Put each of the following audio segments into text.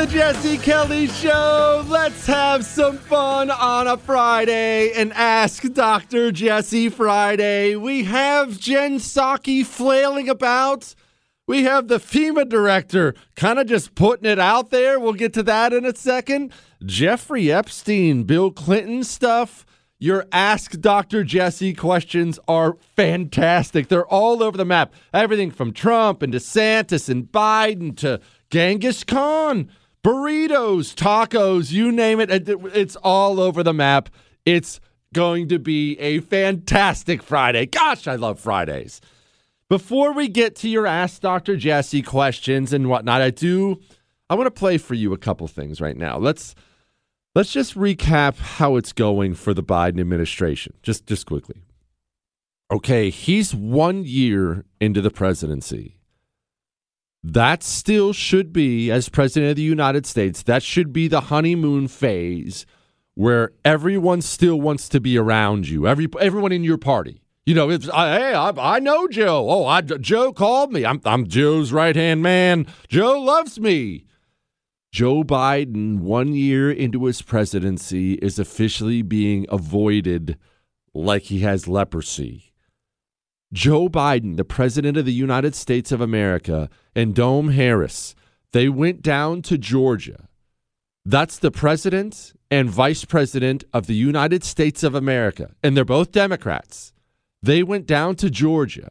The Jesse Kelly Show. Let's have some fun on a Friday and ask Dr. Jesse Friday. We have Jen Psaki flailing about. We have the FEMA director kind of just putting it out there. We'll get to that in a second. Jeffrey Epstein, Bill Clinton stuff. Your Ask Dr. Jesse questions are fantastic. They're all over the map. Everything from Trump and DeSantis and Biden to Genghis Khan, burritos, tacos, you name it. It's all over the map. It's going to be a fantastic Friday. Gosh, I love Fridays. Before we get to your Ask Dr. Jesse questions and whatnot, I do I want to play for you a couple things right now. Let's let's just recap how it's going for the Biden administration. Just just quickly. Okay, he's one year into the presidency. That still should be, as president of the United States, that should be the honeymoon phase where everyone still wants to be around you. Every everyone in your party. You know, it's I, hey, I, I know Joe. Oh, I, Joe called me. I'm I'm Joe's right hand man. Joe loves me. Joe Biden, one year into his presidency, is officially being avoided like he has leprosy. Joe Biden, the president of the United States of America, and Dome Harris, they went down to Georgia. That's the president and vice president of the United States of America, and they're both Democrats. They went down to Georgia.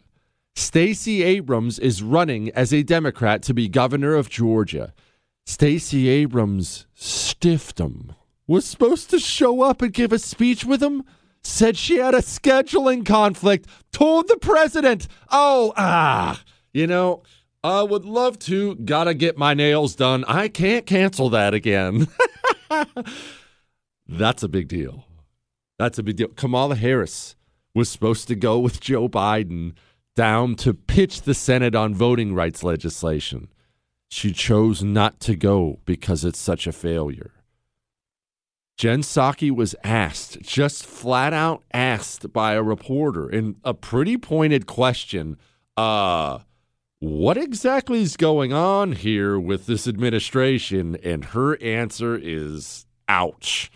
Stacey Abrams is running as a Democrat to be governor of Georgia. Stacey Abrams stiffed him. Was supposed to show up and give a speech with him. Said she had a scheduling conflict. Told the president. Oh, ah. You know, I would love to. Gotta get my nails done. I can't cancel that again. That's a big deal. That's a big deal. Kamala Harris was supposed to go with Joe Biden down to pitch the Senate on voting rights legislation. She chose not to go because it's such a failure. Jen Psaki was asked, just flat out asked by a reporter in a pretty pointed question, uh, what exactly is going on here with this administration? And her answer is ouch.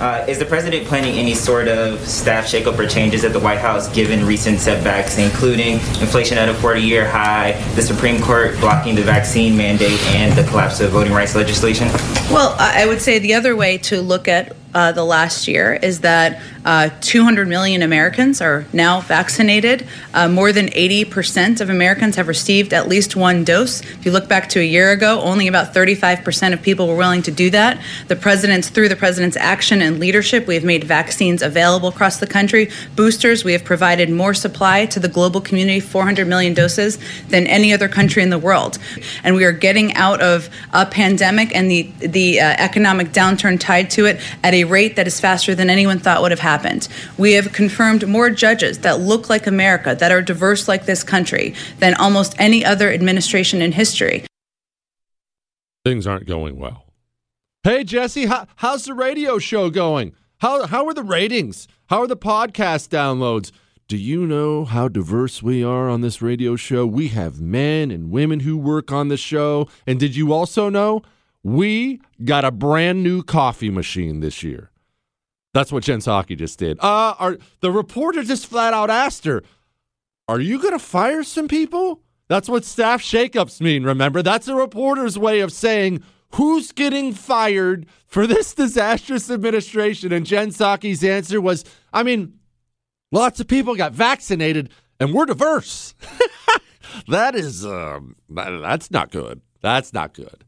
Uh, is the president planning any sort of staff shakeup or changes at the White House given recent setbacks, including inflation at a 40 year high, the Supreme Court blocking the vaccine mandate, and the collapse of voting rights legislation? Well, I would say the other way to look at uh, the last year is that uh, 200 million Americans are now vaccinated. Uh, more than 80% of Americans have received at least one dose. If you look back to a year ago, only about 35% of people were willing to do that. The president's through the president's action and leadership, we have made vaccines available across the country. Boosters, we have provided more supply to the global community, 400 million doses, than any other country in the world. And we are getting out of a pandemic and the the uh, economic downturn tied to it at a rate that is faster than anyone thought would have happened. We have confirmed more judges that look like America, that are diverse like this country, than almost any other administration in history. Things aren't going well. Hey, Jesse, how, how's the radio show going? How, how are the ratings? How are the podcast downloads? Do you know how diverse we are on this radio show? We have men and women who work on the show. And did you also know we got a brand new coffee machine this year? That's what Jen Psaki just did. Uh, are, the reporter just flat out asked her, Are you going to fire some people? That's what staff shakeups mean, remember? That's a reporter's way of saying who's getting fired for this disastrous administration. And Jen Psaki's answer was, I mean, lots of people got vaccinated and we're diverse. that is, um, that's not good. That's not good.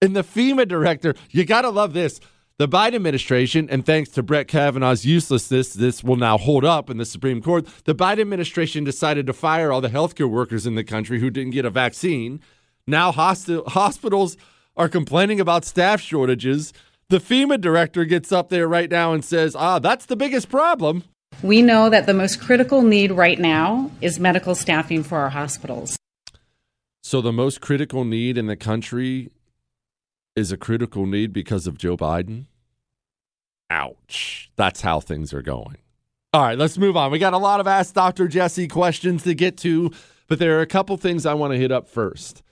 And the FEMA director, you got to love this. The Biden administration, and thanks to Brett Kavanaugh's uselessness, this will now hold up in the Supreme Court. The Biden administration decided to fire all the healthcare workers in the country who didn't get a vaccine. Now hosti- hospitals are complaining about staff shortages. The FEMA director gets up there right now and says, ah, that's the biggest problem. We know that the most critical need right now is medical staffing for our hospitals. So, the most critical need in the country is a critical need because of Joe Biden? Ouch. That's how things are going. All right, let's move on. We got a lot of Ask Dr. Jesse questions to get to, but there are a couple things I want to hit up first.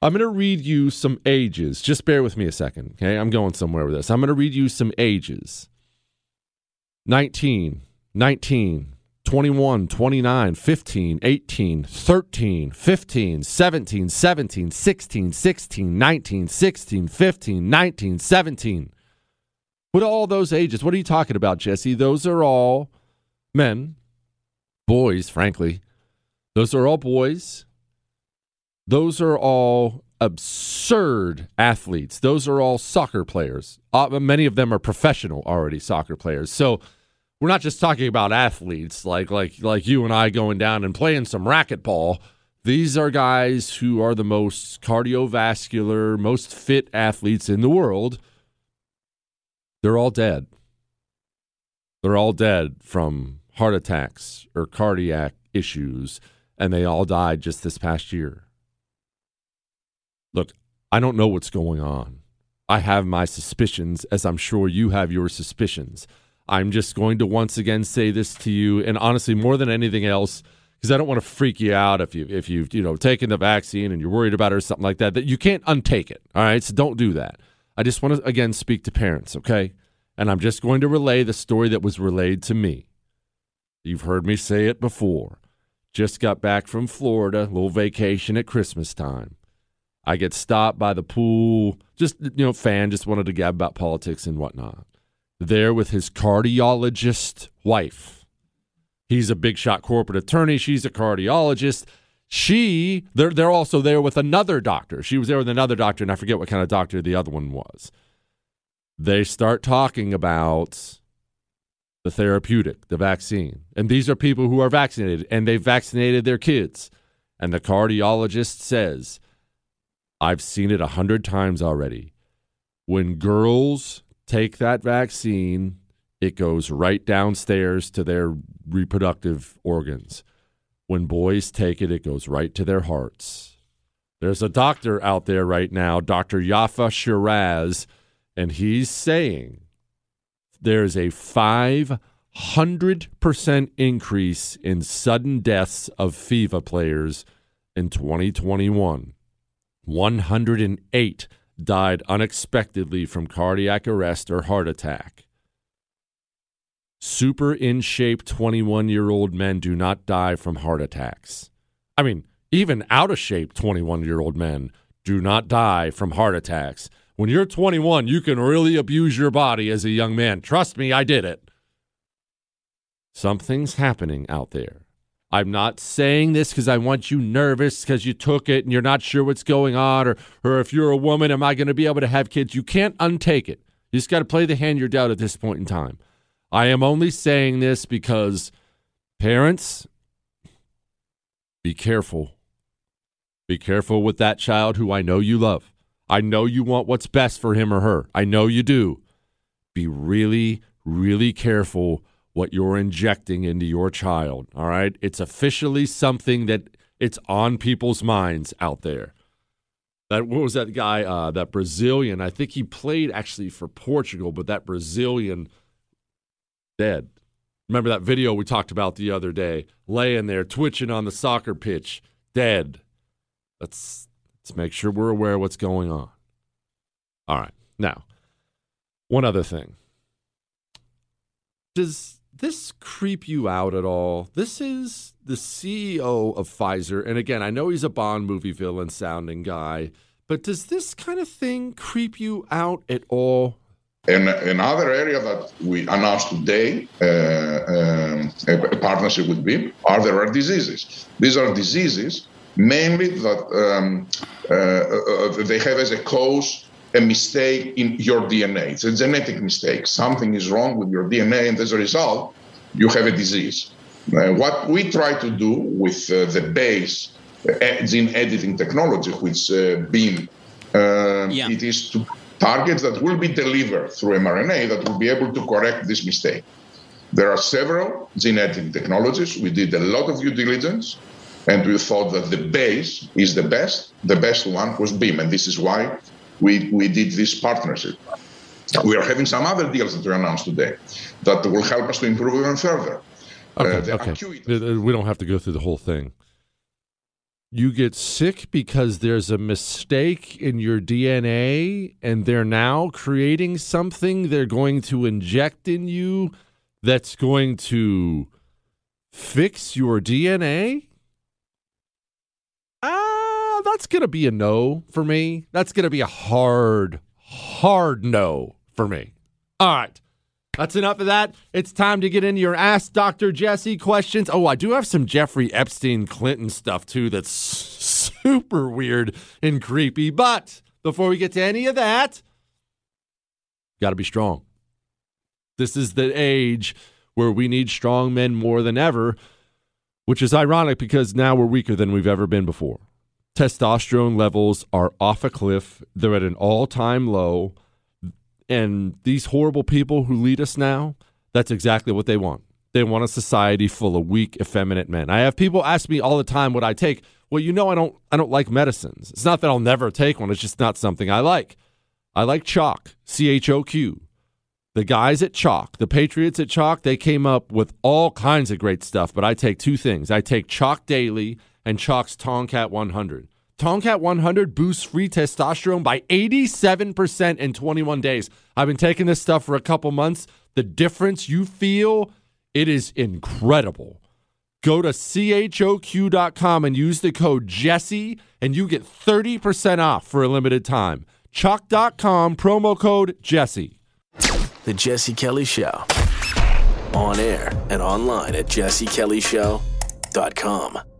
I'm going to read you some ages. Just bear with me a second, okay? I'm going somewhere with this. I'm going to read you some ages 19, 19, 21, 29, 15, 18, 13, 15, 17, 17, 16, 16, 19, 16, 15, 19, 17. What are all those ages? What are you talking about, Jesse? Those are all men, boys, frankly. Those are all boys. Those are all absurd athletes. Those are all soccer players. Uh, many of them are professional already soccer players. So, we're not just talking about athletes like like like you and I going down and playing some racquetball. These are guys who are the most cardiovascular, most fit athletes in the world. They're all dead. They're all dead from heart attacks or cardiac issues, and they all died just this past year. Look, I don't know what's going on. I have my suspicions, as I'm sure you have your suspicions. I'm just going to once again say this to you, and honestly, more than anything else, because I don't want to freak you out if you if you've you know taken the vaccine and you're worried about it or something like that. That you can't untake it. All right, so don't do that. I just want to again speak to parents, okay? And I'm just going to relay the story that was relayed to me. You've heard me say it before. Just got back from Florida, little vacation at Christmas time. I get stopped by the pool, just you know, fan, just wanted to gab about politics and whatnot there with his cardiologist wife. He's a big shot corporate attorney. She's a cardiologist. She, they're, they're also there with another doctor. She was there with another doctor, and I forget what kind of doctor the other one was. They start talking about the therapeutic, the vaccine. And these are people who are vaccinated, and they've vaccinated their kids. And the cardiologist says, I've seen it a hundred times already. When girls take that vaccine, it goes right downstairs to their reproductive organs. When boys take it, it goes right to their hearts. There's a doctor out there right now, Dr. Yaffa Shir-Raz, and he's saying there's a 500% increase in sudden deaths of FIFA players in 2021. 108 died unexpectedly from cardiac arrest or heart attack. Super in shape 21 year old men do not die from heart attacks. I mean, even out of shape 21 year old men do not die from heart attacks. When you're 21, you can really abuse your body as a young man. Trust me, I did it. Something's happening out there. I'm not saying this because I want you nervous because you took it and you're not sure what's going on, or, or if you're a woman, am I going to be able to have kids? You can't untake it. You just got to play the hand you're dealt at this point in time. I am only saying this because parents, be careful. Be careful with that child who I know you love. I know you want what's best for him or her. I know you do. Be really, really careful what you're injecting into your child. All right. It's officially something that it's on people's minds out there. That what was that guy? Uh, that Brazilian. I think he played actually for Portugal, but that Brazilian dead. Remember that video we talked about the other day, laying there twitching on the soccer pitch, dead. Let's let's make sure we're aware of what's going on. All right. Now, one other thing. Does this creep you out at all? This is the CEO of Pfizer. And again, I know he's a Bond movie villain sounding guy, but does this kind of thing creep you out at all? And another area that we announced today, uh, um, a partnership with Beam, are the rare diseases. These are diseases mainly that um, uh, uh, they have as a cause a mistake in your DNA. It's a genetic mistake. Something is wrong with your DNA, and as a result, you have a disease. Uh, what we try to do with uh, the base uh, gene editing technology, which uh, Beam, uh, yeah. it is to targets that will be delivered through mRNA that will be able to correct this mistake. There are several gene editing technologies. We did a lot of due diligence and we thought that the base is the best. The best one was BIM, and this is why we, we did this partnership. We are having some other deals that we announced today that will help us to improve even further. Okay, uh, okay. We don't have to go through the whole thing. You get sick because there's a mistake in your DNA, and they're now creating something they're going to inject in you that's going to fix your DNA? That's going to be a no for me. That's going to be a hard, hard no for me. All right. That's enough of that. It's time to get into your Ask Dr. Jesse questions. Oh, I do have some Jeffrey Epstein Clinton stuff too that's super weird and creepy. But before we get to any of that, got to be strong. This is the age where we need strong men more than ever, which is ironic because now we're weaker than we've ever been before testosterone levels are off a cliff. They're at an all time low. And these horrible people who lead us now, that's exactly what they want. They want a society full of weak, effeminate men. I have people ask me all the time what I take. Well, you know I don't I don't like medicines. It's not that I'll never take one, it's just not something I like. I like CHOQ, C H O Q. The guys at CHOQ, the Patriots at CHOQ, they came up with all kinds of great stuff, but I take two things. I take CHOQ daily and CHOQ's Tongkat 100. Tongkat 100 boosts free testosterone by 87% in 21 days. I've been taking this stuff for a couple months. The difference you feel, it is incredible. Go to choq.com and use the code Jesse, and you get 30% off for a limited time. CHOQ.com, promo code Jesse. The Jesse Kelly Show. On air and online at jessekellyshow.com.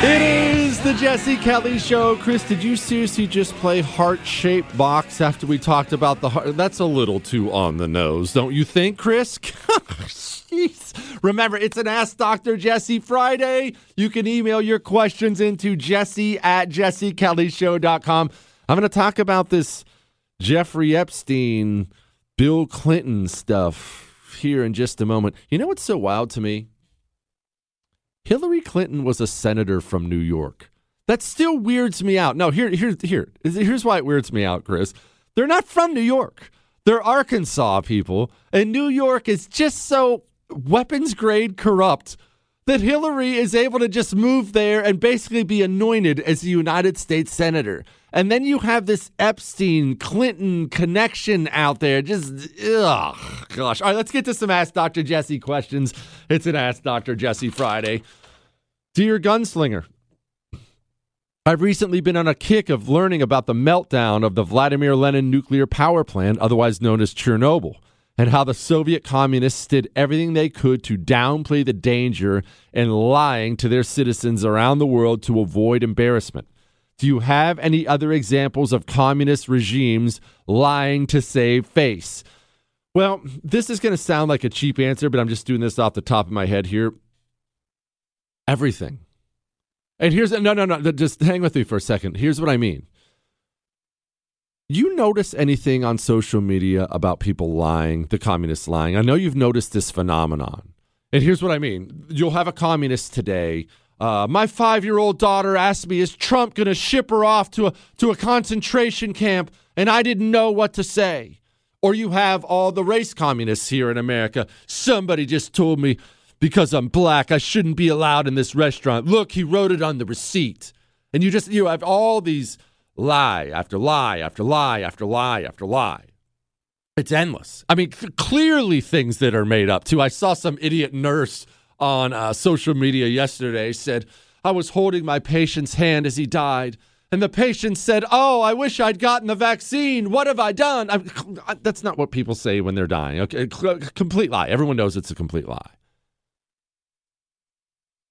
It is the Jesse Kelly Show. Chris, did you seriously just play heart shaped box after we talked about the heart? That's a little too on the nose, don't you think, Chris? Jeez. Remember, it's an Ask Dr. Jesse Friday. You can email your questions into jesse at jessekellyshow.com. I'm going to talk about this Jeffrey Epstein, Bill Clinton stuff here in just a moment. You know what's so wild to me? Hillary Clinton was a senator from New York. That still weirds me out. No, here, here, here. Here's why it weirds me out, Chris. They're not from New York. They're Arkansas people, and New York is just so weapons grade corrupt that Hillary is able to just move there and basically be anointed as a United States Senator. And then you have this Epstein Clinton connection out there. Just, ugh, gosh. All right, let's get to some Ask Dr. Jesse questions. It's an Ask Dr. Jesse Friday. Dear Gunslinger, I've recently been on a kick of learning about the meltdown of the Vladimir Lenin nuclear power plant, otherwise known as Chernobyl, and how the Soviet communists did everything they could to downplay the danger and lying to their citizens around the world to avoid embarrassment. Do you have any other examples of communist regimes lying to save face? Well, this is going to sound like a cheap answer, but I'm just doing this off the top of my head here. Everything. And here's no, no, no. Just hang with me for a second. Here's what I mean. You notice anything on social media about people lying, the communists lying? I know you've noticed this phenomenon. And here's what I mean. You'll have a communist today. Uh, my five-year-old daughter asked me, "Is Trump going to ship her off to a to a concentration camp?" And I didn't know what to say. Or you have all the race communists here in America. Somebody just told me because I'm black, I shouldn't be allowed in this restaurant. Look, he wrote it on the receipt. And you just, you have all these lie after lie after lie after lie after lie. It's endless. I mean, clearly things that are made up too. I saw some idiot nurse on uh, social media yesterday said, I was holding my patient's hand as he died. And the patient said, Oh, I wish I'd gotten the vaccine. What have I done? I, that's not what people say when they're dying. Okay, complete lie. Everyone knows it's a complete lie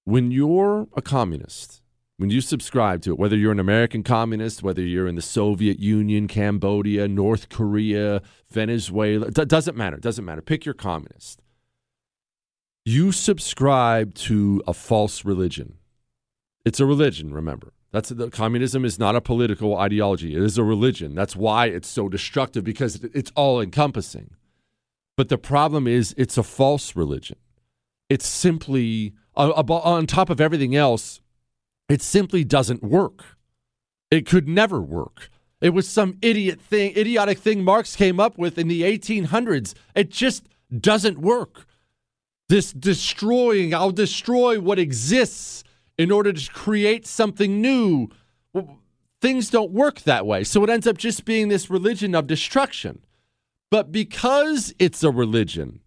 when you're a communist, when you subscribe to it, whether you're an American communist, whether you're in the Soviet Union, Cambodia, North Korea, Venezuela, it doesn't matter. It doesn't matter. Pick your communist. You subscribe to a false religion. It's a religion, remember. That's the communism is not a political ideology. It is a religion. That's why it's so destructive because it's all encompassing. But the problem is it's a false religion. It's simply Uh, on top of everything else, it simply doesn't work. It could never work. It was some idiot thing, idiotic thing Marx came up with in the 1800s. It just doesn't work. This destroying, I'll destroy what exists in order to create something new. Things don't work that way. So it ends up just being this religion of destruction. But because it's a religion,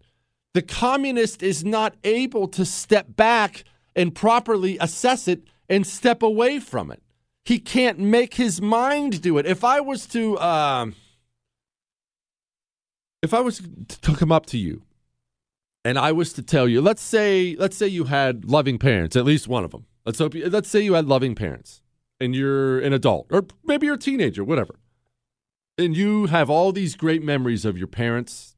the communist is not able to step back and properly assess it and step away from it. He can't make his mind do it. If I was to, uh, if I was to come up to you, and I was to tell you, let's say, let's say you had loving parents, at least one of them. Let's hope. You, let's say you had loving parents, and you're an adult, or maybe you're a teenager, whatever, and you have all these great memories of your parents,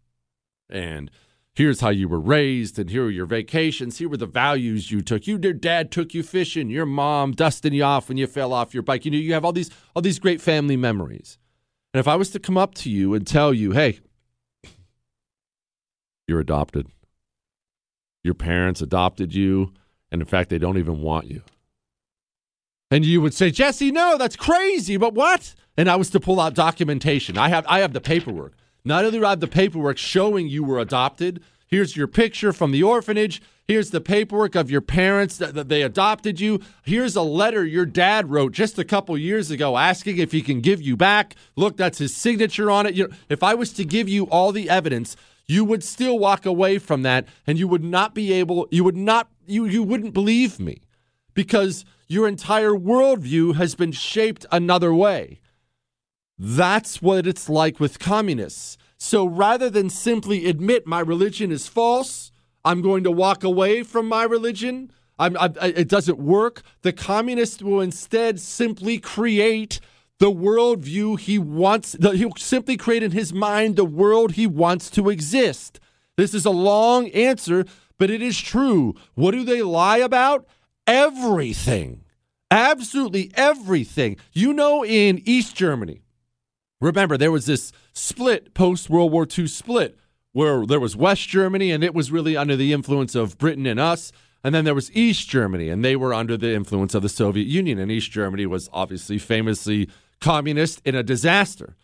and here's how you were raised and here are your vacations. Here were the values you took. You your dad took you fishing your mom dusting you off when you fell off your bike. You know you have all these all these great family memories. And if i was to come up to you and tell you hey you're adopted. Your parents adopted you and in fact they don't even want you. And you would say jesse no that's crazy but what? And i was to pull out documentation. I have i have the paperwork not only do I have the paperwork showing you were adopted, here's your picture from the orphanage. Here's the paperwork of your parents that, that they adopted you. Here's a letter your dad wrote just a couple years ago asking if he can give you back. Look, that's his signature on it. You know, if I was to give you all the evidence, you would still walk away from that and you would not be able, you would not, you, you wouldn't believe me because your entire worldview has been shaped another way. That's what it's like with communists. So rather than simply admit my religion is false, I'm going to walk away from my religion. I'm, I, it doesn't work. The communist will instead simply create the worldview he wants. He'll simply create in his mind the world he wants to exist. This is a long answer, but it is true. What do they lie about? Everything. Absolutely everything. You know, in East Germany, Remember, there was this split post World War II split where there was West Germany and it was really under the influence of Britain and us. And then there was East Germany and they were under the influence of the Soviet Union. And East Germany was obviously famously communist in a disaster.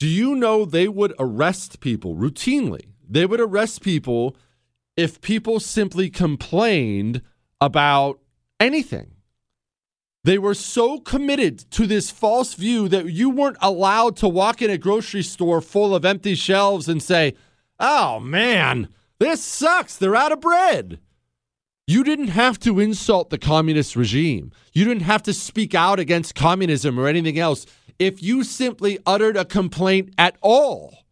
Do you know they would arrest people routinely? They would arrest people if people simply complained about anything. They were so committed to this false view that you weren't allowed to walk in a grocery store full of empty shelves and say, oh man, this sucks. They're out of bread. You didn't have to insult the communist regime. You didn't have to speak out against communism or anything else. If you simply uttered a complaint at all,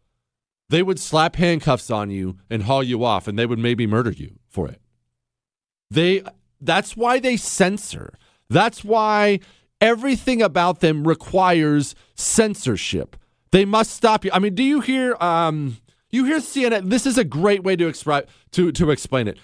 they would slap handcuffs on you and haul you off and they would maybe murder you for it. They that's why they censor. That's why everything about them requires censorship. They must stop you. I mean, do you hear um you hear CNN? This is a great way to express to to explain it.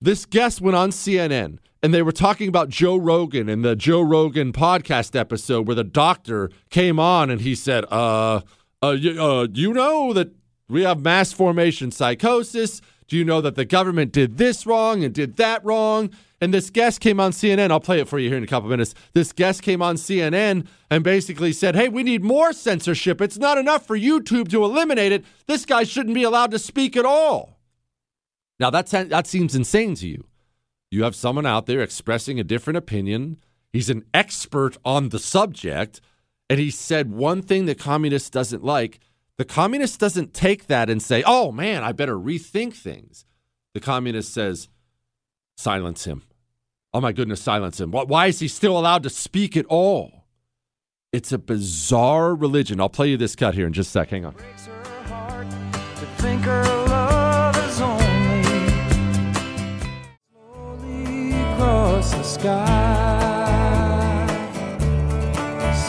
This guest went on CNN and they were talking about Joe Rogan and the Joe Rogan podcast episode where the doctor came on and he said, "Uh, uh, you, uh, you know that we have mass formation psychosis. Do you know that the government did this wrong and did that wrong? And this guest came on CNN. I'll play it for you here in a couple minutes. This guest came on CNN and basically said, Hey, we need more censorship. It's not enough for YouTube to eliminate it. This guy shouldn't be allowed to speak at all. Now, that, that seems insane to you. You have someone out there expressing a different opinion. He's an expert on the subject, and he said one thing the communist doesn't like. The communist doesn't take that and say, oh man, I better rethink things. The communist says, silence him. Oh my goodness, silence him. Why is he still allowed to speak at all? It's a bizarre religion. I'll play you this cut here in just a sec. Hang on.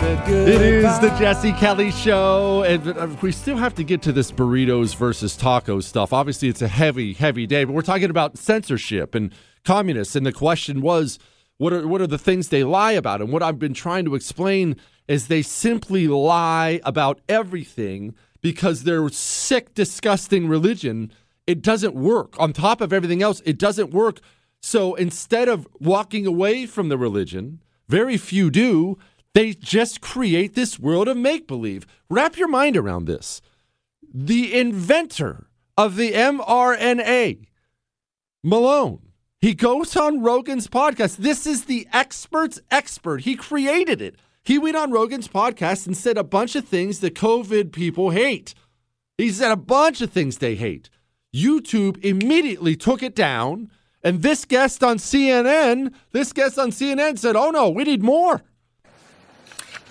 It is the Jesse Kelly Show, and uh, we still have to get to this burritos versus tacos stuff. Obviously, it's a heavy, heavy day, but we're talking about censorship and communists. And the question was, what are what are the things they lie about? And what I've been trying to explain is they simply lie about everything because their sick, disgusting religion it doesn't work. On top of everything else, it doesn't work. So instead of walking away from the religion, very few do. They just create this world of make believe. Wrap your mind around this. The inventor of the mRNA, Malone, he goes on Rogan's podcast. This is the expert's expert. He created it. He went on Rogan's podcast and said a bunch of things the COVID people hate. He said a bunch of things they hate. YouTube immediately took it down. And this guest on CNN, this guest on CNN said, oh no, we need more.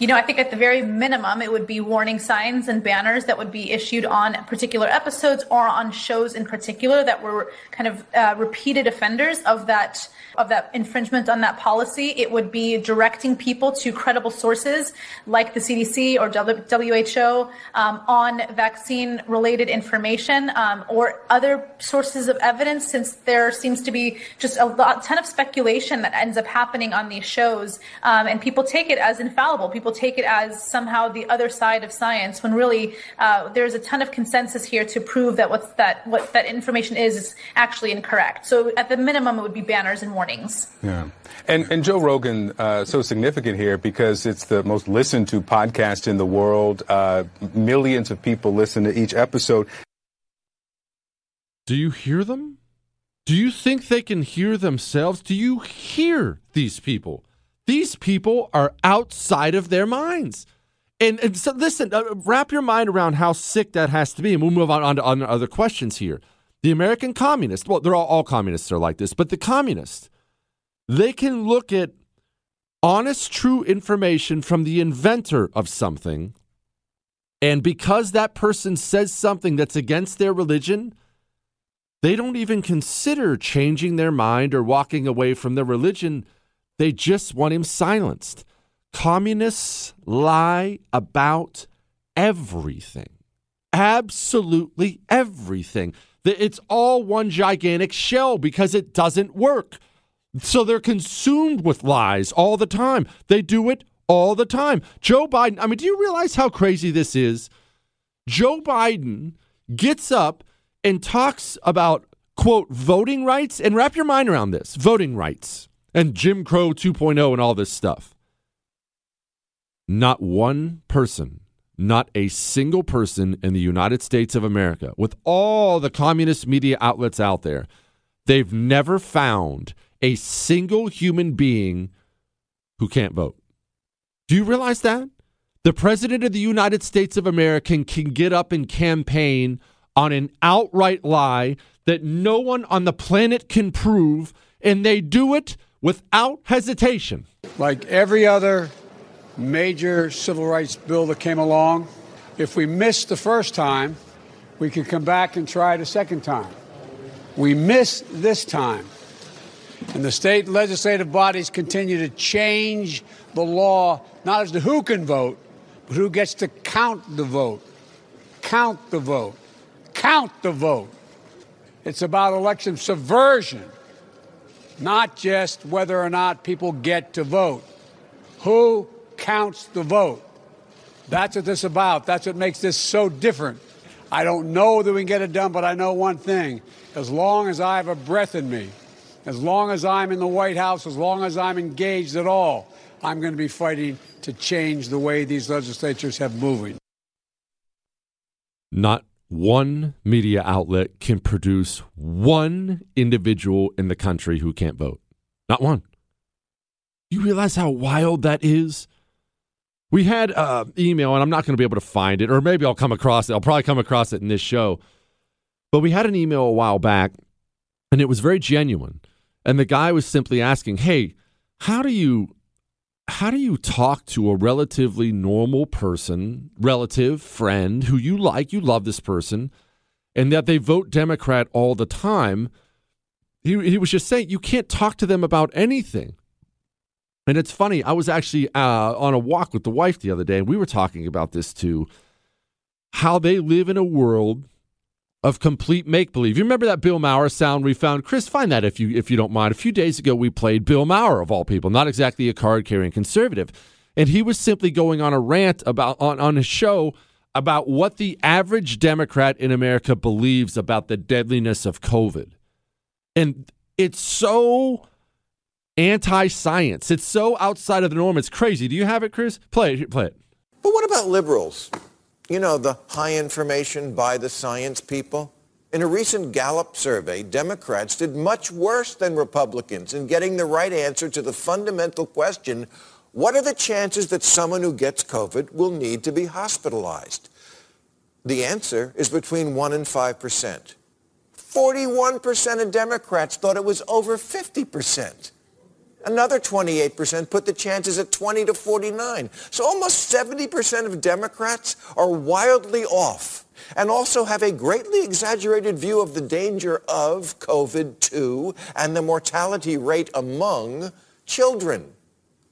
You know, I think at the very minimum, it would be warning signs and banners that would be issued on particular episodes or on shows in particular that were kind of uh, repeated offenders of that of that infringement on that policy. It would be directing people to credible sources like the CDC or WHO um, on vaccine related information um, or other sources of evidence, since there seems to be just a lot, ton of speculation that ends up happening on these shows, um, and people take it as infallible. People take it as somehow the other side of science when really uh, there's a ton of consensus here to prove that what's that what that information is is actually incorrect. So at the minimum, it would be banners and warnings. Yeah, and and Joe Rogan uh, so significant here because it's the most listened to podcast in the world. Uh, millions of people listen to each episode. Do you hear them? Do you think they can hear themselves? Do you hear these people? These people are outside of their minds. And, and so, listen, uh, wrap your mind around how sick that has to be. And we'll move on, on to on other questions here. The American communists, well, they're all, all communists are like this, but the communists, they can look at honest, true information from the inventor of something. And because that person says something that's against their religion, they don't even consider changing their mind or walking away from their religion they just want him silenced. Communists lie about everything. Absolutely everything. It's all one gigantic shell because it doesn't work. So they're consumed with lies all the time. They do it all the time. Joe Biden, I mean, do you realize how crazy this is? Joe Biden gets up and talks about, quote, voting rights. And wrap your mind around this voting rights and Jim Crow 2.0 and all this stuff. Not one person not a single person in the United States of America, with all the communist media outlets out there, they've never found a single human being who can't vote. Do you realize that? The president of the United States of America can get up and campaign on an outright lie that no one on the planet can prove, and they do it without hesitation. Like every other major civil rights bill that came along, if we missed the first time, we could come back and try it a second time. We missed this time. And the state legislative bodies continue to change the law, not as to who can vote, but who gets to count the vote. Count the vote. Count the vote. It's about election subversion, not just whether or not people get to vote. Who counts the vote? That's what this is about. That's what makes this so different. I don't know that we can get it done, but I know one thing. As long as I have a breath in me, as long as I'm in the White House, as long as I'm engaged at all, I'm going to be fighting to change the way these legislatures have moving. Not one media outlet can produce one individual in the country who can't vote. Not one. You realize how wild that is? We had uh, email, and I'm not going to be able to find it, or maybe I'll come across it. I'll probably come across it in this show. But we had an email a while back, and it was very genuine. And the guy was simply asking, "Hey, how do you how do you talk to a relatively normal person, relative, friend who you like, you love this person, and that they vote Democrat all the time?" He he was just saying you can't talk to them about anything. And it's funny, I was actually uh, on a walk with the wife the other day, and we were talking about this too how they live in a world of complete make believe. You remember that Bill Maher sound we found? Chris, find that if you if you don't mind. A few days ago, we played Bill Maher of all people, not exactly a card carrying conservative, and he was simply going on a rant about on on his show about what the average Democrat in America believes about the deadliness of COVID, and it's so anti-science. It's so outside of the norm. It's crazy. Do you have it, Chris? Play it. Play it. But what about liberals? You know, the high information by the science people. In a recent Gallup survey, Democrats did much worse than Republicans in getting the right answer to the fundamental question, what are the chances that someone who gets COVID will need to be hospitalized? The answer is between 1 and 5 percent. 41% of Democrats thought it was over 50 percent. Another 28% put the chances at 20 to 49. So almost 70% of Democrats are wildly off and also have a greatly exaggerated view of the danger of COVID-2 and the mortality rate among children.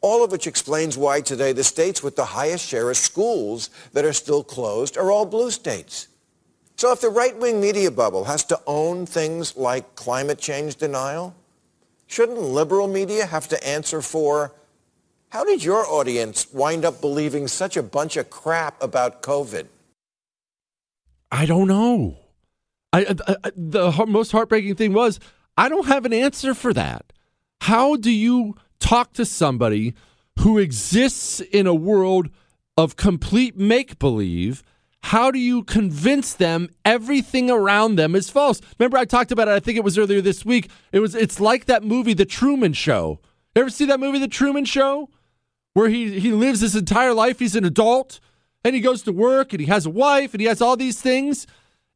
All of which explains why today the states with the highest share of schools that are still closed are all blue states. So if the right-wing media bubble has to own things like climate change denial, Shouldn't liberal media have to answer for how did your audience wind up believing such a bunch of crap about COVID? I don't know. I, I, the most heartbreaking thing was I don't have an answer for that. How do you talk to somebody who exists in a world of complete make believe how do you convince them everything around them is false? Remember, I talked about it. I think it was earlier this week. It was. It's like that movie, The Truman Show. You ever see that movie, The Truman Show, where he he lives his entire life. He's an adult, and he goes to work, and he has a wife, and he has all these things,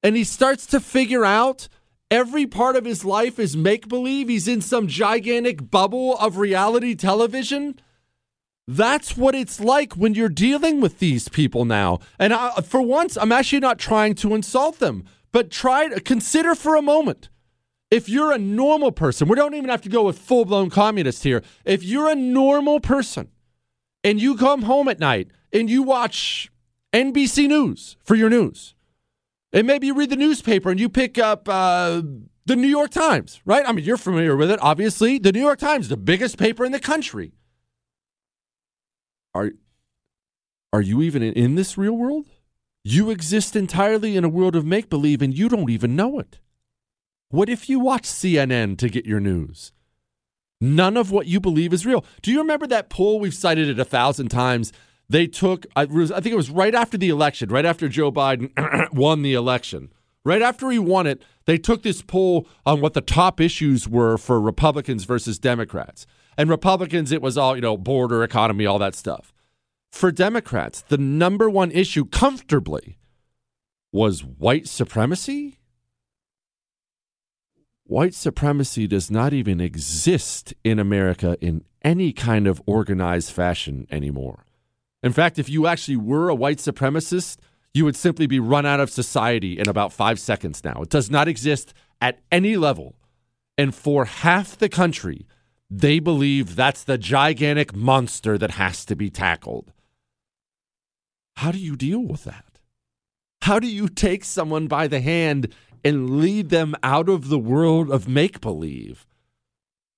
and he starts to figure out every part of his life is make believe. He's in some gigantic bubble of reality television. That's what it's like when you're dealing with these people now. And I, for once, I'm actually not trying to insult them, but try to consider for a moment. If you're a normal person, we don't even have to go with full blown communists here. If you're a normal person and you come home at night and you watch NBC News for your news, and maybe you read the newspaper and you pick up uh, the New York Times, right? I mean, you're familiar with it, obviously. The New York Times, the biggest paper in the country are are you even in this real world? You exist entirely in a world of make believe and you don't even know it. What if you watch CNN to get your news? None of what you believe is real. Do you remember that poll? We've cited it a thousand times They took, I think it was right after the election, right after Joe Biden won the election. Right after he won it, they took this poll on what the top issues were for Republicans versus Democrats. And Republicans, it was all, you know, border economy, all that stuff. For Democrats, the number one issue comfortably was white supremacy. White supremacy does not even exist in America in any kind of organized fashion anymore. In fact, if you actually were a white supremacist, you would simply be run out of society in about five seconds now. It does not exist at any level. And for half the country, they believe that's the gigantic monster that has to be tackled. How do you deal with that? How do you take someone by the hand and lead them out of the world of make believe?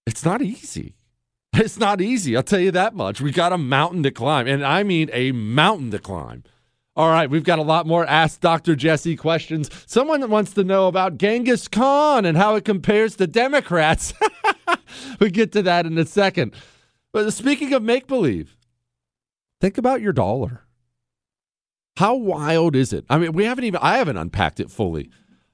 It's not easy. It's not easy. I'll tell you that much. We got a mountain to climb, and I mean a mountain to climb. All right, we've got a lot more Ask Dr. Jesse questions. Someone wants to know about Genghis Khan and how it compares to Democrats. we get to that in a second. But speaking of make believe, think about your dollar. How wild is it? I mean, we haven't even, I haven't unpacked it fully.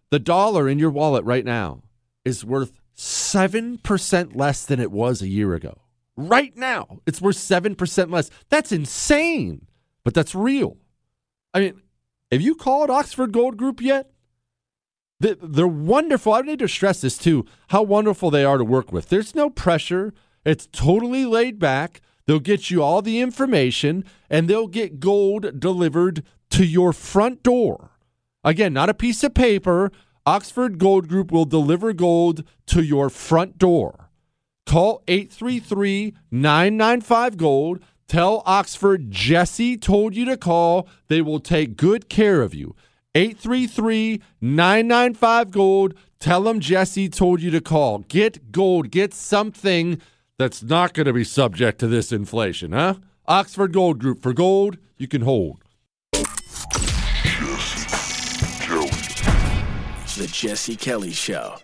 The dollar in your wallet right now is worth 7% less than it was a year ago. Right now, it's worth 7% less. That's insane, but that's real. I mean, have you called Oxford Gold Group yet? They're wonderful. I need to stress this too how wonderful they are to work with. There's no pressure, it's totally laid back. They'll get you all the information and they'll get gold delivered to your front door. Again, not a piece of paper. Oxford Gold Group will deliver gold to your front door. Call 833 995 Gold. Tell Oxford Jesse told you to call. They will take good care of you. 833 995 Gold. Tell them Jesse told you to call. Get gold. Get something that's not going to be subject to this inflation, huh? Oxford Gold Group. For gold, you can hold. Jesse Kelly. The Jesse Kelly Show.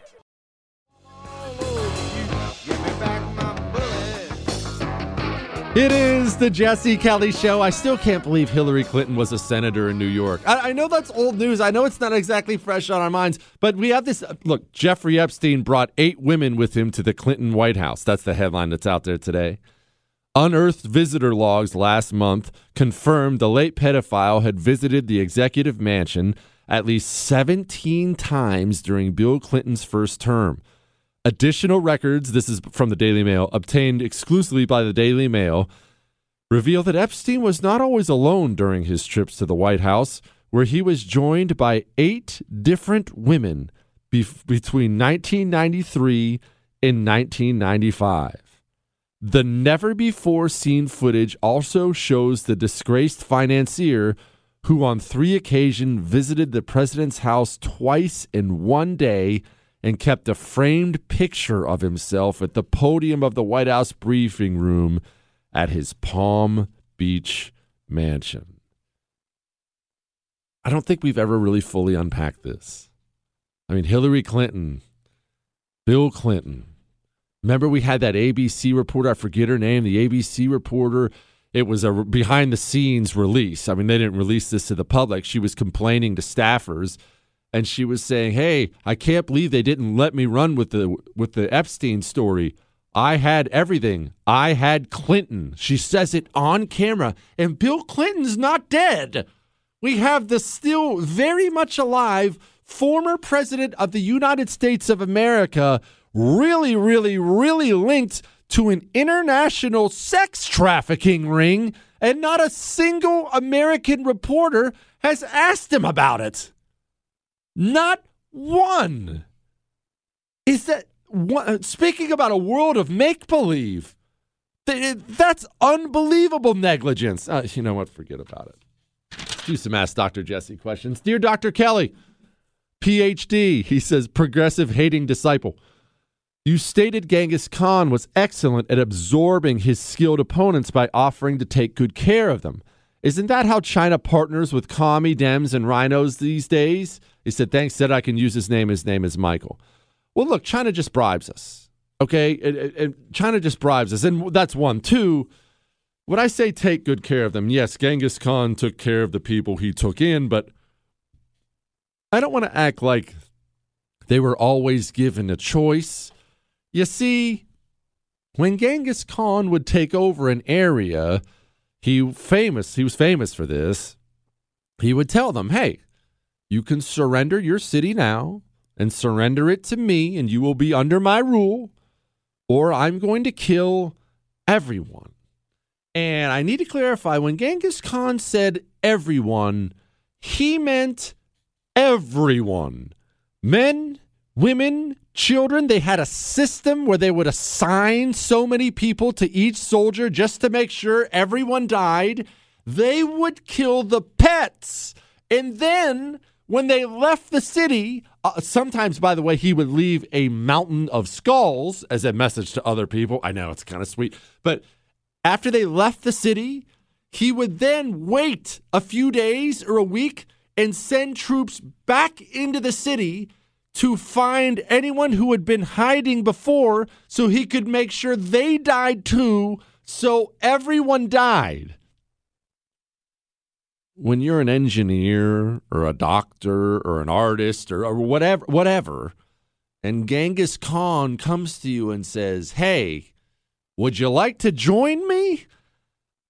It is the Jesse Kelly Show. I still can't believe Hillary Clinton was a senator in New York. I, I, know that's old news. I know it's not exactly fresh on our minds, but we have this. Uh, look, Jeffrey Epstein brought eight women with him to the Clinton White House. That's the headline that's out there today. Unearthed visitor logs last month confirmed the late pedophile had visited the executive mansion at least 17 times during Bill Clinton's first term. Additional records, this is from the Daily Mail, obtained exclusively by the Daily Mail, reveal that Epstein was not always alone during his trips to the White House, where he was joined by eight different women be- between 1993 and 1995. The never before seen footage also shows the disgraced financier who, on three occasions, visited the president's house twice in one day and kept a framed picture of himself at the podium of the White House briefing room at his Palm Beach mansion. I don't think we've ever really fully unpacked this. I mean, Hillary Clinton, Bill Clinton. Remember, we had that ABC reporter, I forget her name, the ABC reporter. It was a behind the scenes release. I mean, they didn't release this to the public. She was complaining to staffers and she was saying, "Hey, I can't believe they didn't let me run with the with the Epstein story. I had everything. I had Clinton." She says it on camera, and Bill Clinton's not dead. We have the still very much alive former president of the United States of America, really, really, really linked to an international sex trafficking ring, and not a single American reporter has asked him about it. Not one. Is that one, uh, speaking about a world of make believe? That's unbelievable negligence. Uh, you know what? Forget about it. Do some Ask Dr. Jesse questions. Dear Dr. Kelly, PhD, he says, progressive hating disciple. You stated Genghis Khan was excellent at absorbing his skilled opponents by offering to take good care of them. Isn't that how China partners with commie Dems and RINOs these days? He said, thanks, said I can use his name. His name is Michael. Well, look, China just bribes us. Okay. And, and China just bribes us. And that's one. Two, when I say take good care of them, yes, Genghis Khan took care of the people he took in, but I don't want to act like they were always given a choice. You see, when Genghis Khan would take over an area, he famous, he was famous for this. He would tell them, "Hey, you can surrender your city now and surrender it to me and you will be under my rule, or I'm going to kill everyone." And I need to clarify when Genghis Khan said everyone, he meant everyone men, women, children. They had a system where they would assign so many people to each soldier just to make sure everyone died. They would kill the pets. And then when they left the city, uh, sometimes, by the way, he would leave a mountain of skulls as a message to other people. I know it's kind of sweet. But after they left the city, he would then wait a few days or a week and send troops back into the city to find anyone who had been hiding before so he could make sure they died too, so everyone died. When you're an engineer or a doctor or an artist or, or whatever, whatever, and Genghis Khan comes to you and says, Hey, would you like to join me?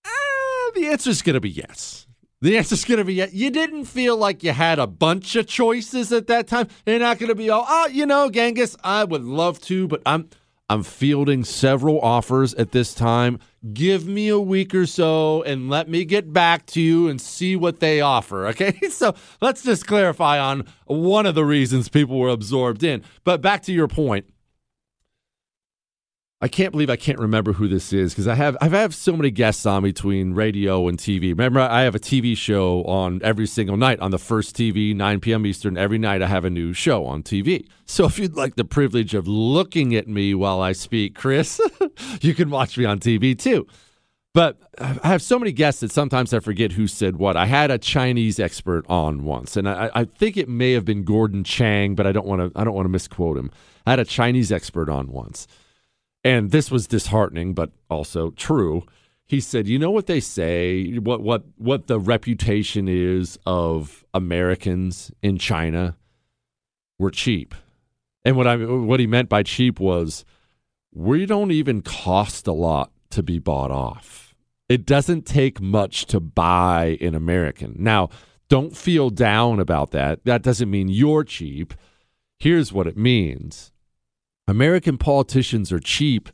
Uh, the answer is going to be yes. The answer is going to be yes. You didn't feel like you had a bunch of choices at that time. You're not going to be all, oh, you know, Genghis, I would love to, but I'm I'm fielding several offers at this time. Give me a week or so and let me get back to you and see what they offer. Okay. So let's just clarify on one of the reasons people were absorbed in. But back to your point. I can't believe I can't remember who this is because I have I have so many guests on between radio and TV. Remember, I have a TV show on every single night on the first TV, 9 p.m. Eastern. Every night I have a new show on TV. So if you'd like the privilege of looking at me while I speak, Chris, you can watch me on TV too. But I have so many guests that sometimes I forget who said what. I had a Chinese expert on once, and I, I think it may have been Gordon Chang, but I don't want to I don't want to misquote him. I had a Chinese expert on once and this was disheartening, but also true. He said, "You know what they say? What what what the reputation is of Americans in China? We're cheap." And what I what he meant by cheap was we don't even cost a lot to be bought off. It doesn't take much to buy an American. Now, don't feel down about that. That doesn't mean you're cheap. Here's what it means American politicians are cheap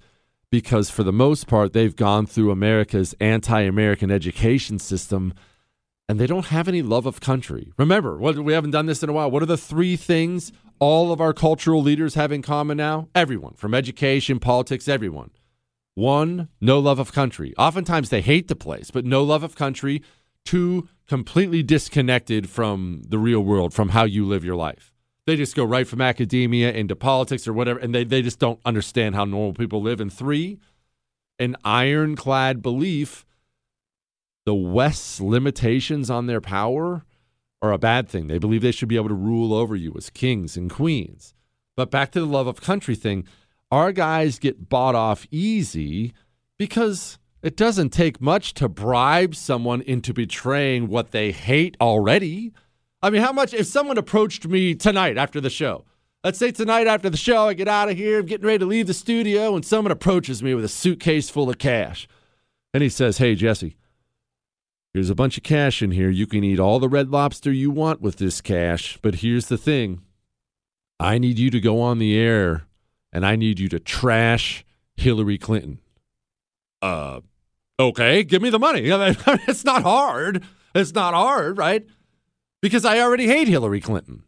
because, for the most part, they've gone through America's anti American education system and they don't have any love of country. Remember, what, we haven't done this in a while. What are the three things all of our cultural leaders have in common now? Everyone, from education, politics, everyone. One, no love of country. Oftentimes they hate the place, but no love of country. Two, completely disconnected from the real world, from how you live your life. They just go right from academia into politics or whatever, and they, they just don't understand how normal people live. And three, an ironclad belief the West's limitations on their power are a bad thing. They believe they should be able to rule over you as kings and queens. But back to the love of country thing, our guys get bought off easy because it doesn't take much to bribe someone into betraying what they hate already. I mean, how much if someone approached me tonight after the show? Let's say tonight after the show, I get out of here, I'm getting ready to leave the studio, and someone approaches me with a suitcase full of cash. And he says, Hey, Jesse, here's a bunch of cash in here. You can eat all the red lobster you want with this cash. But here's the thing I need you to go on the air and I need you to trash Hillary Clinton. Uh, okay, give me the money. it's not hard. It's not hard, right? Because I already hate Hillary Clinton.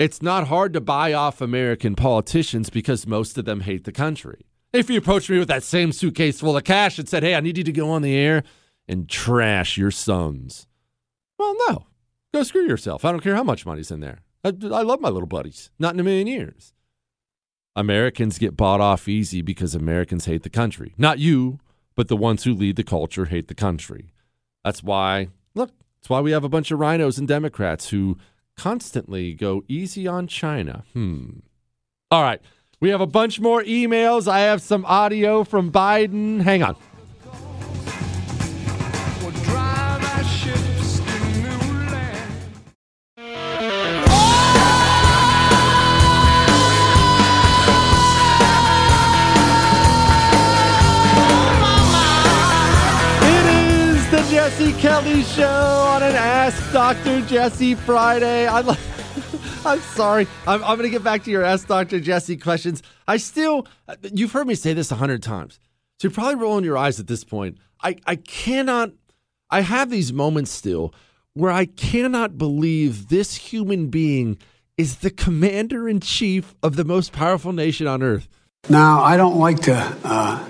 It's not hard to buy off American politicians because most of them hate the country. If you approached me with that same suitcase full of cash and said, hey, I need you to go on the air and trash your sons. Well, no. Go screw yourself. I don't care how much money's in there. I, I love my little buddies. Not in a million years. Americans get bought off easy because Americans hate the country. Not you, but the ones who lead the culture hate the country. That's why, look, that's why we have a bunch of RINOs and Democrats who constantly go easy on China. Hmm. All right. We have a bunch more emails. I have some audio from Biden. Hang on. Kelly Show on an Ask Dr. Jesse Friday. I like. I'm sorry. I'm, I'm going to get back to your Ask Dr. Jesse questions. I still, you've heard me say this a hundred times. So you're probably rolling your eyes at this point. I, I cannot, I have these moments still where I cannot believe this human being is the commander in chief of the most powerful nation on earth. Now, I don't like to, uh,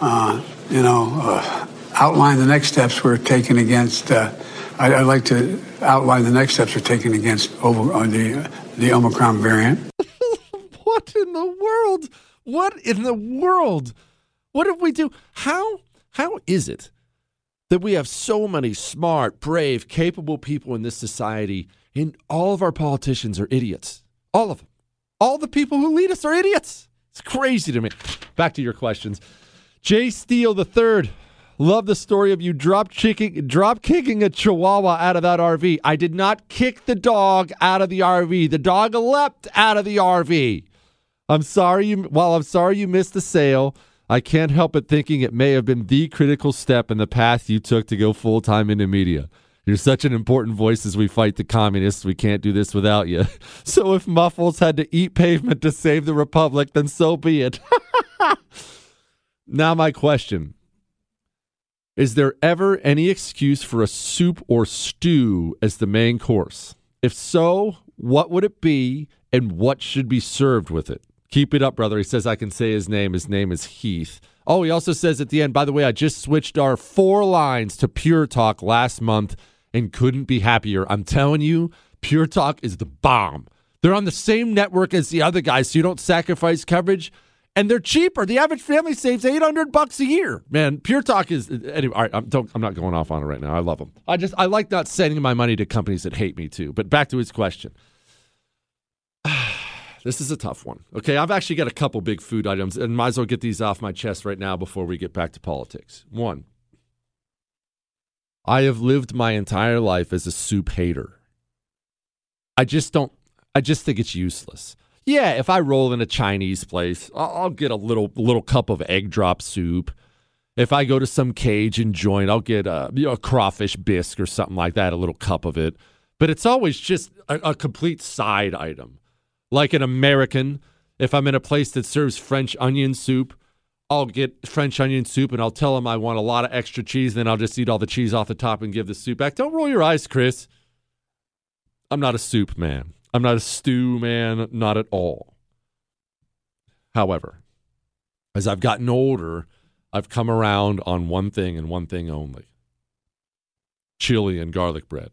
uh, you know, uh, outline the next steps we're taking against. Uh, I, would like to outline the next steps we're taking against over, uh, the the Omicron variant. what in the world? What in the world? What did we do? How how is it that we have so many smart, brave, capable people in this society, and all of our politicians are idiots? All of them. All the people who lead us are idiots. It's crazy to me. Back to your questions. Jay Steele the third. Love the story of you drop kicking, drop kicking a chihuahua out of that RV. I did not kick the dog out of the RV. The dog leapt out of the RV. I'm sorry you. While I'm sorry you missed the sale, I can't help but thinking it may have been the critical step in the path you took to go full time into media. You're such an important voice as we fight the communists. We can't do this without you. So if Muffles had to eat pavement to save the Republic, then so be it. now, my question Is there ever any excuse for a soup or stew as the main course? If so, what would it be and what should be served with it? Keep it up, brother. He says I can say his name. His name is Heath. Oh, he also says at the end, by the way, I just switched our four lines to Pure Talk last month and couldn't be happier. I'm telling you, Pure Talk is the bomb. They're on the same network as the other guys, so you don't sacrifice coverage. And they're cheaper. The average family saves 800 bucks a year. Man, Pure Talk is anyway. All right, I'm, don't, I'm not going off on it right now. I love them. I just I like not sending my money to companies that hate me too. But back to his question. this is a tough one. Okay, I've actually got a couple big food items, and might as well get these off my chest right now before we get back to politics. One, I have lived my entire life as a soup hater. I just don't, I just think it's useless. Yeah, if I roll in a Chinese place, I'll, get a little little cup of egg drop soup. If I go to some Cajun joint, I'll get a, you know, a crawfish bisque or something like that, a little cup of it. But it's always just a, a complete side item. Like an American, if I'm in a place that serves French onion soup, I'll get French onion soup and I'll tell them I want a lot of extra cheese. Then I'll just eat all the cheese off the top and give the soup back. Don't roll your eyes, Chris. I'm not a soup man. I'm not a stew man, not at all. However, as I've gotten older, I've come around on one thing and one thing only chili and garlic bread.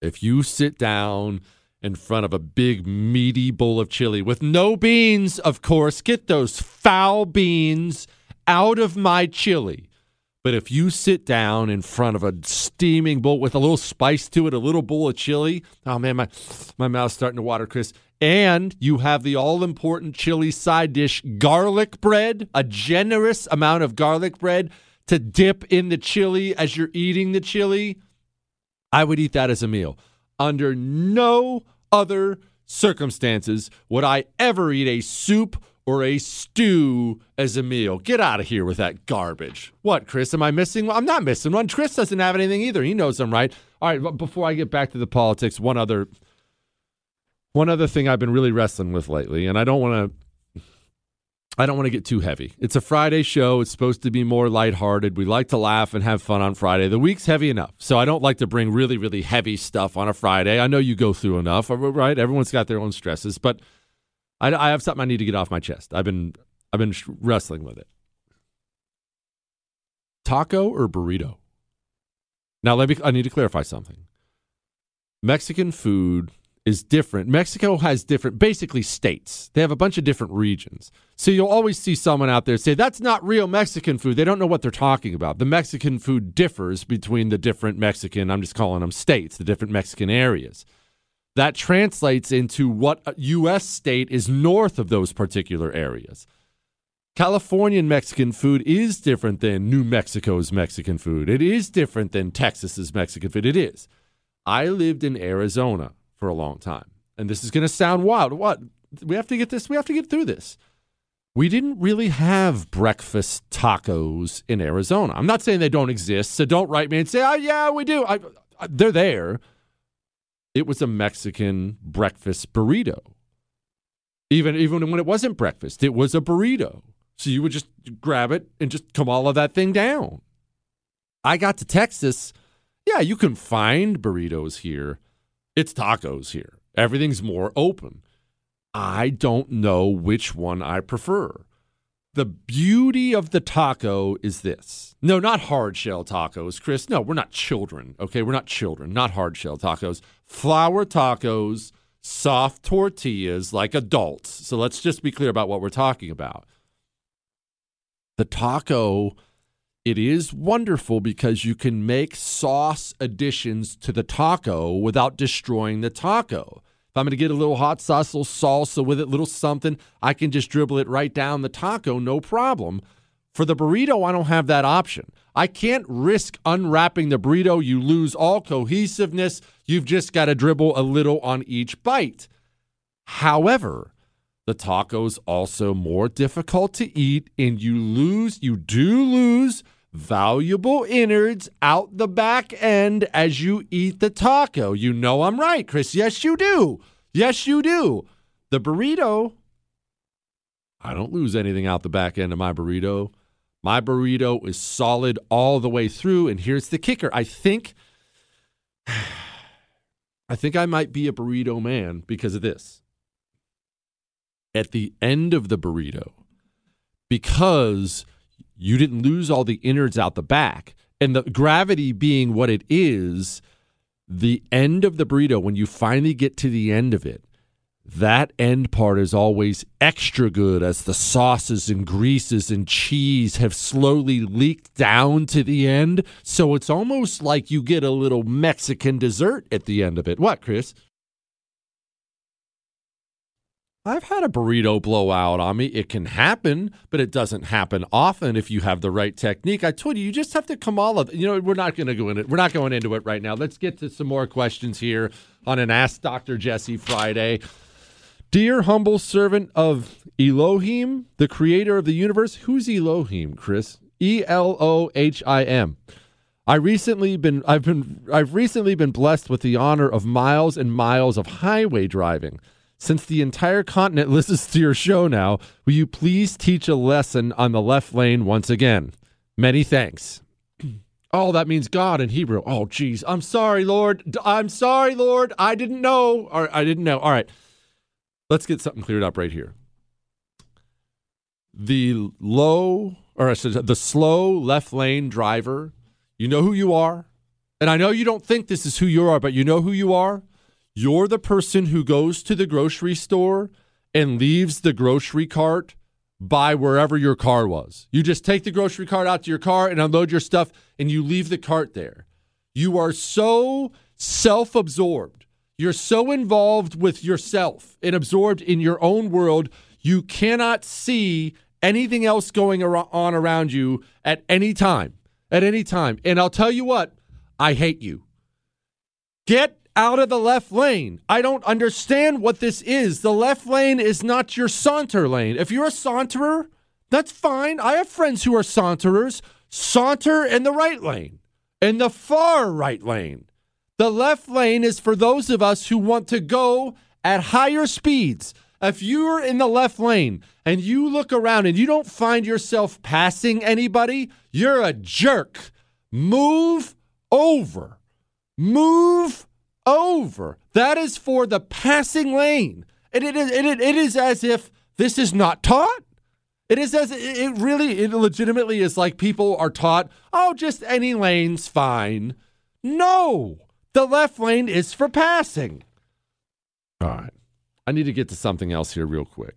If you sit down in front of a big meaty bowl of chili with no beans, of course. Get those foul beans out of my chili. But if you sit down in front of a steaming bowl with a little spice to it, a little bowl of chili, oh man, my my mouth's starting to water, Chris. And you have the all important chili side dish, garlic bread, a generous amount of garlic bread to dip in the chili as you're eating the chili. I would eat that as a meal. Under no other circumstances would I ever eat a soup or a stew as a meal. Get out of here with that garbage. What, Chris? Am I missing one? I'm not missing one. Chris doesn't have anything either. He knows I'm right. All right, but before I get back to the politics, one other one other thing I've been really wrestling with lately, and I don't want to I don't want to get too heavy. It's a Friday show. It's supposed to be more lighthearted. We like to laugh and have fun on Friday. The week's heavy enough. So I don't like to bring really, really heavy stuff on a Friday. I know you go through enough, uh, right? Everyone's got their own stresses, but I, I have something I need to get off my chest. I've been I've been wrestling with it. Taco or burrito? Now let me I need to clarify something. Mexican food is different. Mexico has different, basically states. They have a bunch of different regions. So you'll always see someone out there say, that's not real Mexican food. They don't know what they're talking about. The Mexican food differs between the different Mexican, I'm just calling them states, the different Mexican areas. That translates into what U.S. state is north of those particular areas. Californian Mexican food is different than New Mexico's Mexican food. It is different than Texas's Mexican food. It is. I lived in Arizona for a long time. And this is going to sound wild. What? We have to get this, we have to get through this. we didn't really have breakfast tacos in Arizona. I'm not saying they don't exist, so don't write me and say, "Oh yeah, we do." I, I, they're there. It was a Mexican breakfast burrito. Even even when it wasn't breakfast, it was a burrito. So you would just grab it and just come all of that thing down. I got to Texas. Yeah, you can find burritos here. It's tacos here. Everything's more open. I don't know which one I prefer. The beauty of the taco is this. No, not hard shell tacos, Chris. No, we're not children. Okay, we're not children. Not hard shell tacos. Flour tacos, soft tortillas like adults. So let's just be clear about what we're talking about. The taco, it is wonderful because you can make sauce additions to the taco without destroying the taco. If I'm going to get a little hot sauce, a little salsa with it, little something, I can just dribble it right down the taco, no problem. For the burrito, I don't have that option. I can't risk unwrapping the burrito. You lose all cohesiveness. You've just got to dribble a little on each bite. However, the taco's also more difficult to eat, and you lose, you do lose valuable innards out the back end as you eat the taco. You know I'm right, Chris. Yes, you do. Yes, you do. The burrito, I don't lose anything out the back end of my burrito. My burrito is solid all the way through. And here's the kicker I think. I think I might be a burrito man because of this. At the end of the burrito, because you didn't lose all the innards out the back. And the gravity being what it is, the end of the burrito, when you finally get to the end of it, that end part is always extra good as the sauces and greases and cheese have slowly leaked down to the end. So it's almost like you get a little Mexican dessert at the end of it. What, Chris? I've had a burrito blow out on me. It can happen, but it doesn't happen often if you have the right technique. I told you, you just have to come all of. You know, we're not going to go into. We're not going into it right now. Let's get to some more questions here on an Ask Dr. Jesse Friday. Dear humble servant of Elohim, the creator of the universe. Who's Elohim, Chris? E L O H I M. I recently been I've been I've recently been blessed with the honor of miles and miles of highway driving. Since the entire continent listens to your show now, will you please teach a lesson on the left lane once again? Many thanks. Oh, that means God in Hebrew. Oh, geez. I'm sorry, Lord. I'm sorry, Lord. I didn't know. I didn't know. All right. Let's get something cleared up right here. The low, or I said the slow left lane driver, you know who you are. And I know you don't think this is who you are, but you know who you are. You're the person who goes to the grocery store and leaves the grocery cart by wherever your car was. You just take the grocery cart out to your car and unload your stuff and you leave the cart there. You are so self absorbed. You're so involved with yourself and absorbed in your own world, you cannot see anything else going on around you at any time. At any time. And I'll tell you what, I hate you. Get out of the left lane. I don't understand what this is. The left lane is not your saunter lane. If you're a saunterer, that's fine. I have friends who are saunterers. Saunter in the right lane, in the far right lane. The left lane is for those of us who want to go at higher speeds. If you're in the left lane and you look around and you don't find yourself passing anybody, you're a jerk. Move over. Move over. That is for the passing lane. And it is, it, it is as if this is not taught. It is as it really, it legitimately is like people are taught, oh, just any lane's fine. No, the left lane is for passing. All right. I need to get to something else here real quick.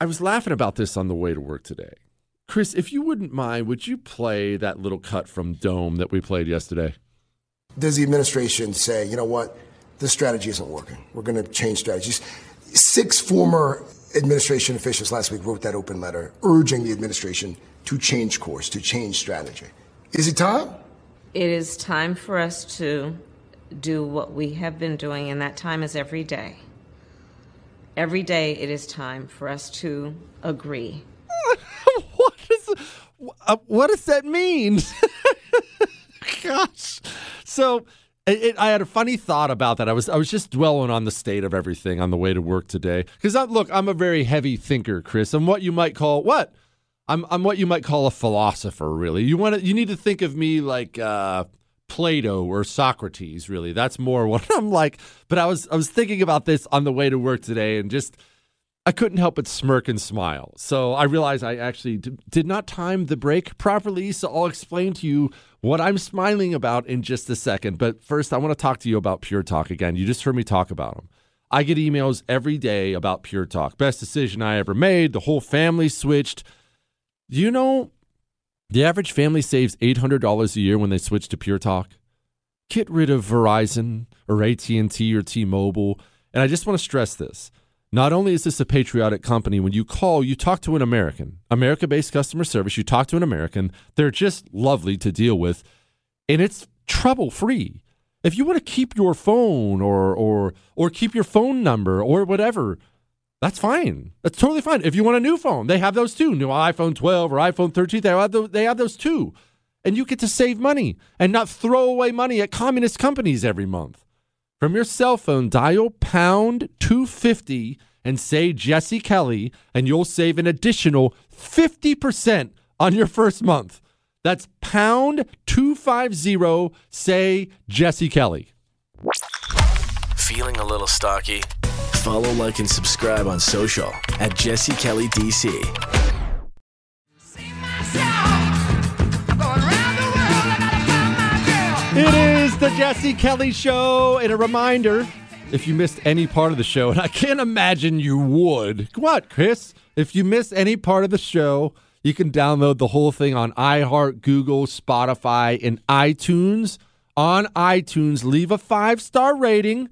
I was laughing about this on the way to work today. Chris, if you wouldn't mind, would you play that little cut from Dome that we played yesterday? Does the administration say, you know what, this strategy isn't working? We're going to change strategies. Six former administration officials last week wrote that open letter urging the administration to change course, to change strategy. Is it time? It is time for us to do what we have been doing, and that time is every day. every day it is time for us to agree. what, is, uh, what does that mean? Gosh. So it, it, I had a funny thought about that. I was I was just dwelling on the state of everything on the way to work today. Because look, I'm a very heavy thinker, Chris. I'm what you might call what? I'm I'm what you might call a philosopher. Really, you want to you need to think of me like uh, Plato or Socrates. Really, that's more what I'm like. But I was I was thinking about this on the way to work today, and just I couldn't help but smirk and smile. So I realized I actually d- did not time the break properly. So I'll explain to you what I'm smiling about in just a second. But first, I want to talk to you about Pure Talk again. You just heard me talk about them. I get emails every day about Pure Talk. Best decision I ever made. The whole family switched. You know the average family saves $800 a year when they switch to Pure Talk? Get rid of Verizon or AT&T or T-Mobile. And I just want to stress this. Not only is this a patriotic company, when you call, you talk to an American, America based customer service, you talk to an American. They're just lovely to deal with, and it's trouble free. If you want to keep your phone or, or, or keep your phone number or whatever, that's fine. That's totally fine. If you want a new phone, they have those too. New iPhone 12 or iPhone 13, they have they have those too. And you get to save money and not throw away money at communist companies every month. From your cell phone, dial pound 250 and say Jesse Kelly, and you'll save an additional 50% on your first month. That's pound 250, say Jesse Kelly. Feeling a little stocky? Follow, like, and subscribe on social at Jesse Kelly DC. It is the Jesse Kelly Show, and a reminder if you missed any part of the show, and I can't imagine you would. What, Chris? If you missed any part of the show, you can download the whole thing on iHeart, Google, Spotify, and iTunes. On iTunes, leave a five star rating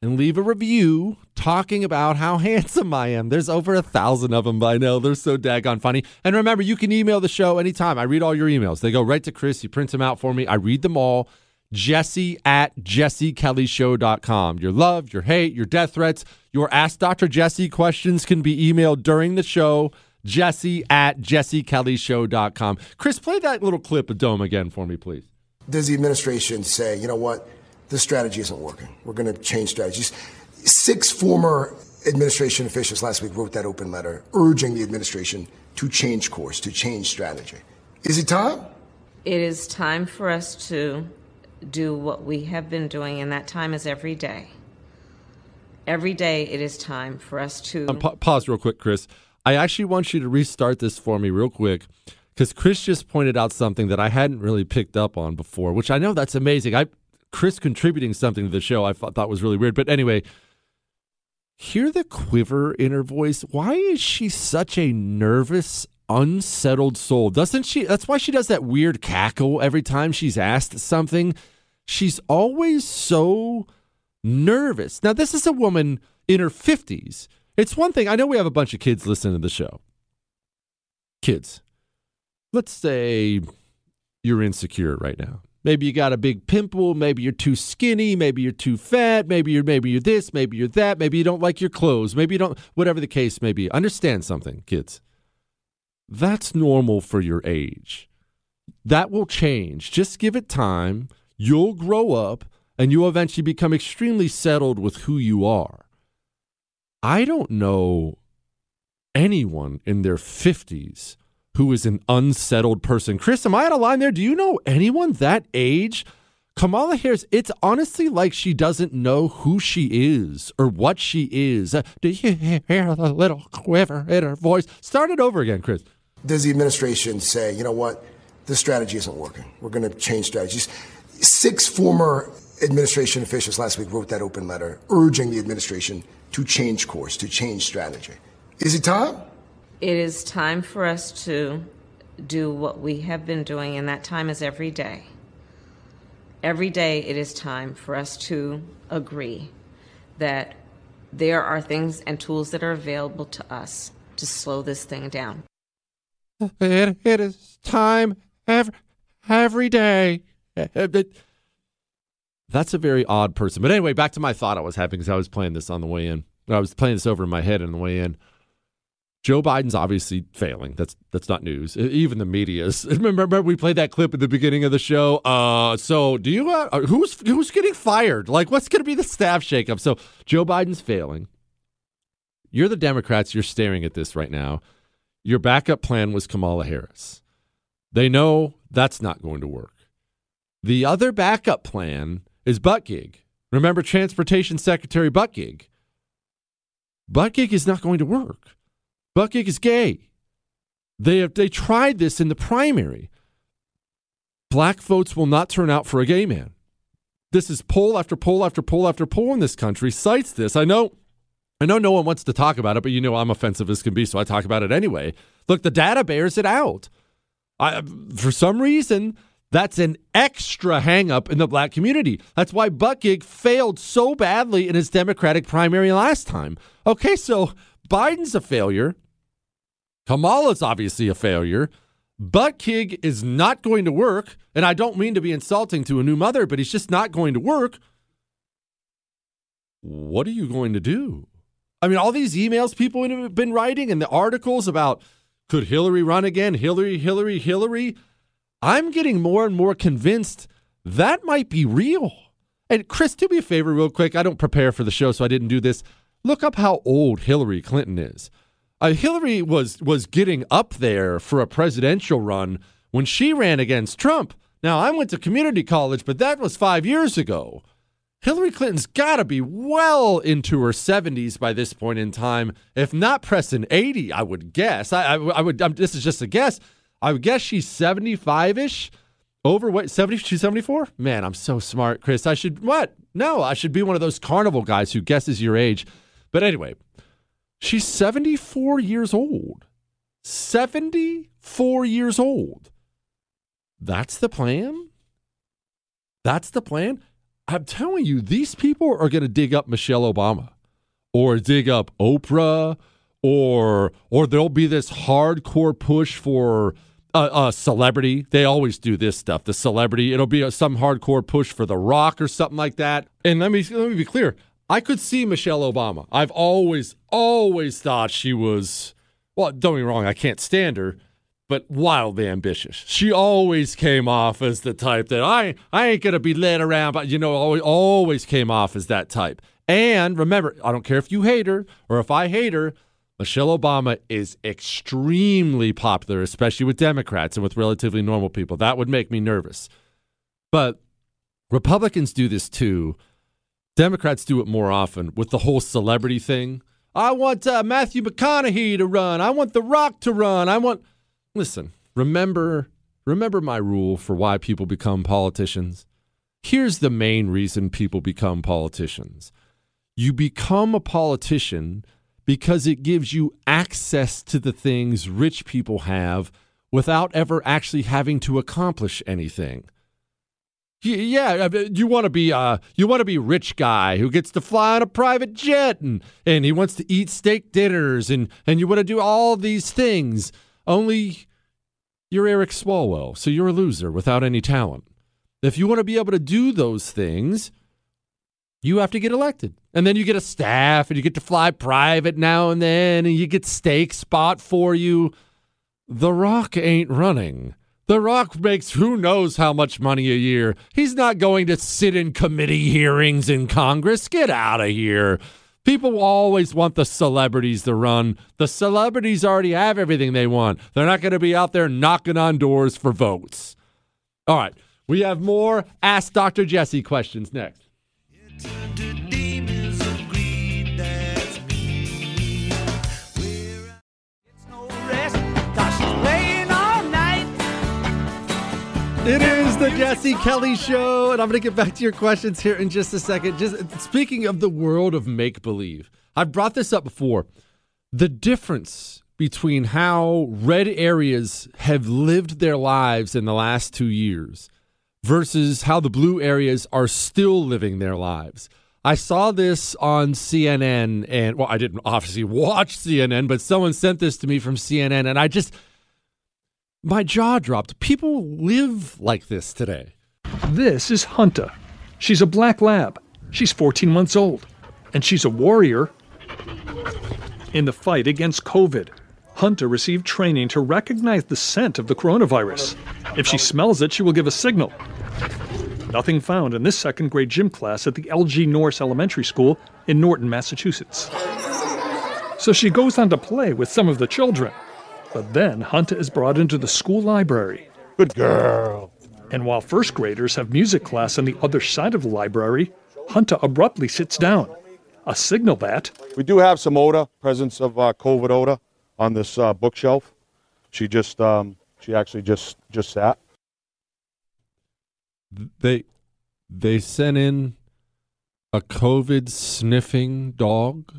and leave a review talking about how handsome I am. There's over a thousand of them by now. They're so daggone funny. And remember, you can email the show anytime. I read all your emails. They go right to Chris. He prints them out for me. I read them all. Jesse at jessekellyshow.com. Your love, your hate, your death threats, your Ask Dr. Jesse questions can be emailed during the show. Jesse at jessekellyshow.com. Chris, play that little clip of Dome again for me, please. Does the administration say, you know what, this strategy isn't working? We're going to change strategies. Six former administration officials last week wrote that open letter urging the administration to change course, to change strategy. Is it time? It is time for us to do what we have been doing, and that time is every day. Every day it is time for us to. Um, pa- pause real quick, Chris. I actually want you to restart this for me real quick because Chris just pointed out something that I hadn't really picked up on before, which I know that's amazing. I Chris contributing something to the show I thought, thought was really weird. But anyway, hear the quiver in her voice. Why is she such a nervous, unsettled soul? Doesn't she? That's why she does that weird cackle every time she's asked something she's always so nervous. Now, this is a woman in her 50s. It's one thing, I know we have a bunch of kids listening to the show. Kids, let's say you're insecure right now. Maybe you got a big pimple, maybe you're too skinny, maybe you're too fat, maybe you're maybe you're this, maybe you're that, maybe you don't like your clothes, maybe you don't whatever the case may be. Understand something, kids. That's normal for your age. That will change. Just give it time you'll grow up and you'll eventually become extremely settled with who you are. I don't know anyone in their 50s who is an unsettled person. Chris, am I out of line there? Do you know anyone that age? Kamala Harris, it's honestly like she doesn't know who she is or what she is. Uh, do you hear the little quiver in her voice? Start it over again, Chris. Does the administration say, you know what, this strategy isn't working? We're going to change strategies. Six former administration officials last week wrote that open letter urging the administration to change course, to change strategy. Is it time? It is time for us to do what we have been doing, and that time is every day. Every day it is time for us to agree that there are things and tools that are available to us to slow this thing down. It, it is time every, every day that's a very odd person. But anyway, back to my thought I was having because I was playing this on the way in. I was playing this over in my head on the way in. Joe Biden's obviously failing. That's that's not news. Even the media is. Remember, remember we played that clip at the beginning of the show. Uh, so do you? Uh, who's who's getting fired? Like, what's going to be the staff shakeup? So Joe Biden's failing. You're the Democrats. You're staring at this right now. Your backup plan was Kamala Harris. They know that's not going to work. The other backup plan is Buttigieg. Remember Transportation Secretary Buttigieg. Buttigieg is not going to work. Buttigieg is gay. They have, they tried this in the primary. Black votes will not turn out for a gay man. This is poll after poll after poll after poll in this country cites this. I know I know no one wants to talk about it, but you know I'm offensive as can be, so I talk about it anyway. Look, the data bears it out. I, for some reason, that's an extra hangup in the black community. That's why Buttigieg failed so badly in his Democratic primary last time. Okay, so Biden's a failure. Kamala's obviously a failure. Buttigieg is not going to work, and I don't mean to be insulting to a new mother, but he's just not going to work. What are you going to do? I mean, all these emails people have been writing and the articles about could Hillary run again? Hillary, Hillary, Hillary. I'm getting more and more convinced that might be real. And Chris, do me a favor, real quick. I don't prepare for the show, so I didn't do this. Look up how old Hillary Clinton is. Uh, Hillary was was getting up there for a presidential run when she ran against Trump. Now, I went to community college, but that was five years ago. Hillary Clinton's got to be well into her 70s by this point in time, if not pressing 80, I would guess. I, I, I would. I'm, this is just a guess. I would guess she's 75 ish. Overweight, 70, she's 74? Man, I'm so smart, Chris. I should, what? No, I should be one of those carnival guys who guesses your age. But anyway, she's 74 years old. 74 years old. That's the plan? That's the plan? I'm telling you, these people are going to dig up Michelle Obama or dig up Oprah or or there'll be this hardcore push for a, a celebrity. They always do this stuff. The celebrity, it'll be a, some hardcore push for The Rock or something like that. And let me let me be clear. I could see Michelle Obama. I've always always thought she was well, don't me wrong, I can't stand her, but wildly ambitious. She always came off as the type that I I ain't gonna be led around, but you know, always always came off as that type. And remember, I don't care if you hate her or if I hate her. Michelle Obama is extremely popular, especially with Democrats and with relatively normal people. That would make me nervous. But Republicans do this too. Democrats do it more often with the whole celebrity thing. I want uh, Matthew McConaughey to run. I want The Rock to run. I want. Listen, remember, remember my rule for why people become politicians. Here's the main reason people become politicians. You become a politician because it gives you access to the things rich people have without ever actually having to accomplish anything. Yeah, you want to be uh you want to be a rich guy who gets to fly on a private jet and and he wants to eat steak dinners and and you want to do all these things. Only you're Eric Swalwell, so you're a loser without any talent. If you want to be able to do those things, you have to get elected. And then you get a staff and you get to fly private now and then and you get steak spot for you. The Rock ain't running. The Rock makes who knows how much money a year. He's not going to sit in committee hearings in Congress. Get out of here. People always want the celebrities to run. The celebrities already have everything they want. They're not going to be out there knocking on doors for votes. All right. We have more Ask Dr. Jesse questions next. It is the Jesse Kelly Show, and I'm going to get back to your questions here in just a second. Just speaking of the world of make believe, I've brought this up before. The difference between how red areas have lived their lives in the last two years versus how the blue areas are still living their lives. I saw this on CNN, and well, I didn't obviously watch CNN, but someone sent this to me from CNN, and I just my jaw dropped. People live like this today. This is Hunter. She's a black lab. She's 14 months old. And she's a warrior, In the fight against COVID, Hunter received training to recognize the scent of the coronavirus. If she smells it, she will give a signal. Nothing found in this second grade gym class at the LG Norris Elementary School in Norton, Massachusetts. So she goes on to play with some of the children. But then Hunter is brought into the school library. Good girl. And while first graders have music class on the other side of the library, Hunter abruptly sits down. A signal that We do have some odor, presence of uh, COVID odor on this uh, bookshelf. She just, um, she actually just just sat. They they sent in a COVID sniffing dog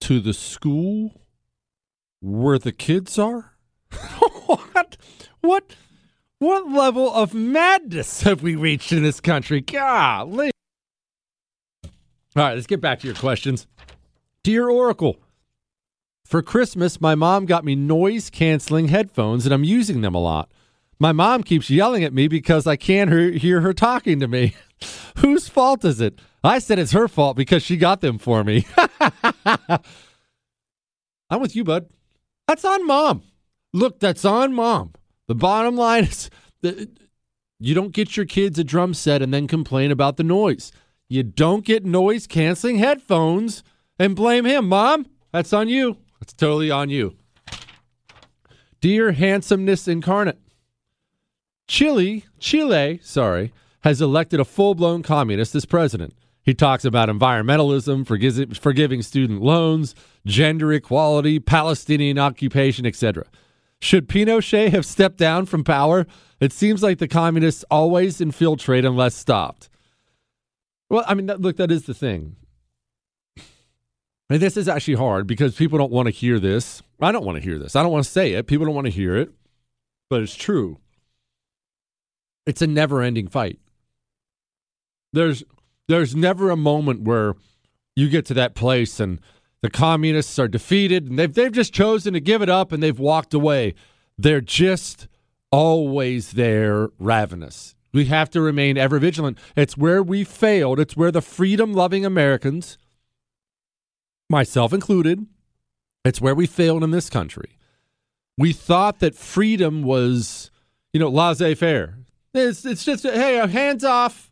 to the school where the kids are? what? What? What level of madness have we reached in this country? Golly. All right, let's get back to your questions. Dear Oracle, for Christmas, my mom got me noise canceling headphones, and I'm using them a lot. My mom keeps yelling at me because I can't hear, hear her talking to me. Whose fault is it? I said it's her fault because she got them for me. I'm with you, bud. That's on mom. Look, that's on mom. The bottom line is that you don't get your kids a drum set and then complain about the noise. You don't get noise canceling headphones and blame him. Mom, that's on you. That's totally on you. Dear handsomeness incarnate, Chile, Chile, sorry, has elected a full-blown communist as president. He talks about environmentalism, forgiz- forgiving student loans, gender equality, Palestinian occupation, etc. Should Pinochet have stepped down from power? It seems like the communists always infiltrate unless stopped. Well, I mean, that, look, that is the thing. And this is actually hard because people don't want to hear this. I don't want to hear this. I don't want to say it. People don't want to hear it, but it's true. It's a never-ending fight. There's there's never a moment where you get to that place and the communists are defeated and they've they've just chosen to give it up and they've walked away. They're just always there ravenous. We have to remain ever vigilant. It's where we failed. It's where the freedom loving Americans, myself included, it's where we failed in this country. We thought that freedom was, you know, laissez faire. It's, it's just, hey, hands off.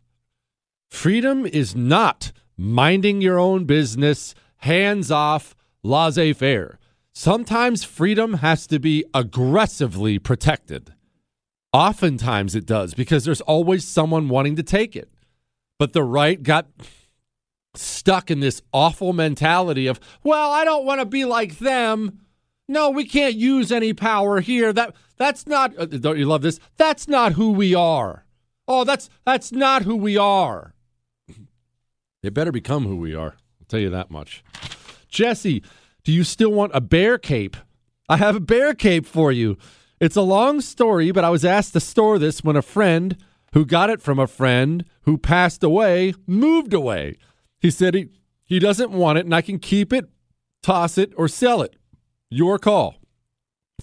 Freedom is not minding your own business, hands off, laissez faire. Sometimes freedom has to be aggressively protected. Oftentimes it does because there's always someone wanting to take it. But the right got stuck in this awful mentality of, well, I don't want to be like them. No, we can't use any power here. That that's not uh, don't you love this? That's not who we are. Oh, that's that's not who we are. They better become who we are. I'll tell you that much. Jesse, do you still want a bear cape? I have a bear cape for you. It's a long story, but I was asked to store this when a friend who got it from a friend who passed away moved away. He said he, he doesn't want it and I can keep it, toss it, or sell it. Your call.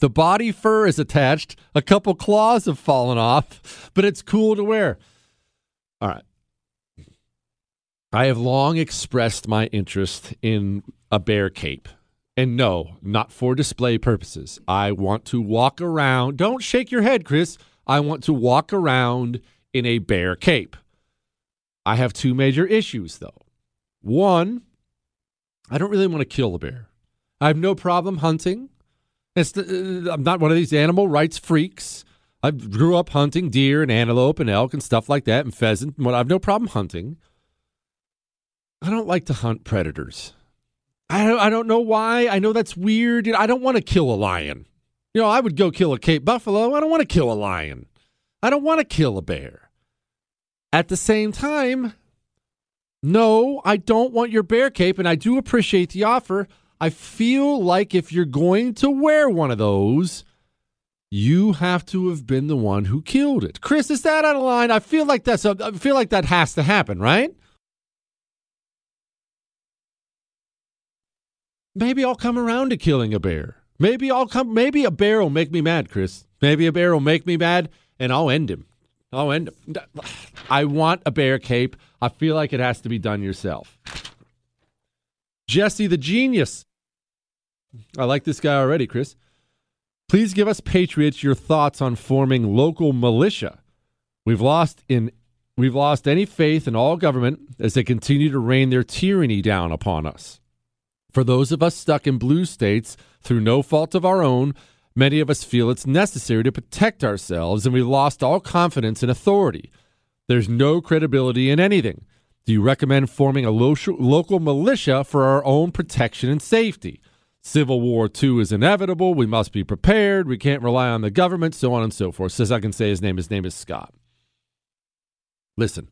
The body fur is attached. A couple claws have fallen off, but it's cool to wear. All right. I have long expressed my interest in a bear cape. And no, not for display purposes. I want to walk around. Don't shake your head, Chris. I want to walk around in a bear cape. I have two major issues, though. One, I don't really want to kill a bear. I have no problem hunting. The, uh, I'm not one of these animal rights freaks. I grew up hunting deer and antelope and elk and stuff like that and pheasant. I have no problem hunting. I don't like to hunt predators. I don't, I don't know why. I know that's weird. You know, I don't want to kill a lion. You know, I would go kill a Cape buffalo. I don't want to kill a lion. I don't want to kill a bear. At the same time, no, I don't want your bear cape, and I do appreciate the offer. I feel like if you're going to wear one of those, you have to have been the one who killed it. Chris, is that out of line? I feel like that's a, I feel like that has to happen, right? Maybe I'll come around to killing a bear. Maybe I'll come. Maybe a bear will make me mad, Chris. Maybe a bear will make me mad, and I'll end him. I'll end him. I want a bear cape. I feel like it has to be done yourself. Jesse the genius. I like this guy already, Chris. Please give us patriots your thoughts on forming local militia. We've lost in we've lost any faith in all government as they continue to rain their tyranny down upon us. For those of us stuck in blue states through no fault of our own, many of us feel it's necessary to protect ourselves and we lost all confidence in authority. There's no credibility in anything. Do you recommend forming a local militia for our own protection and safety? Civil War II is inevitable. We must be prepared. We can't rely on the government, so on and so forth. Says I can say his name. His name is Scott. Listen,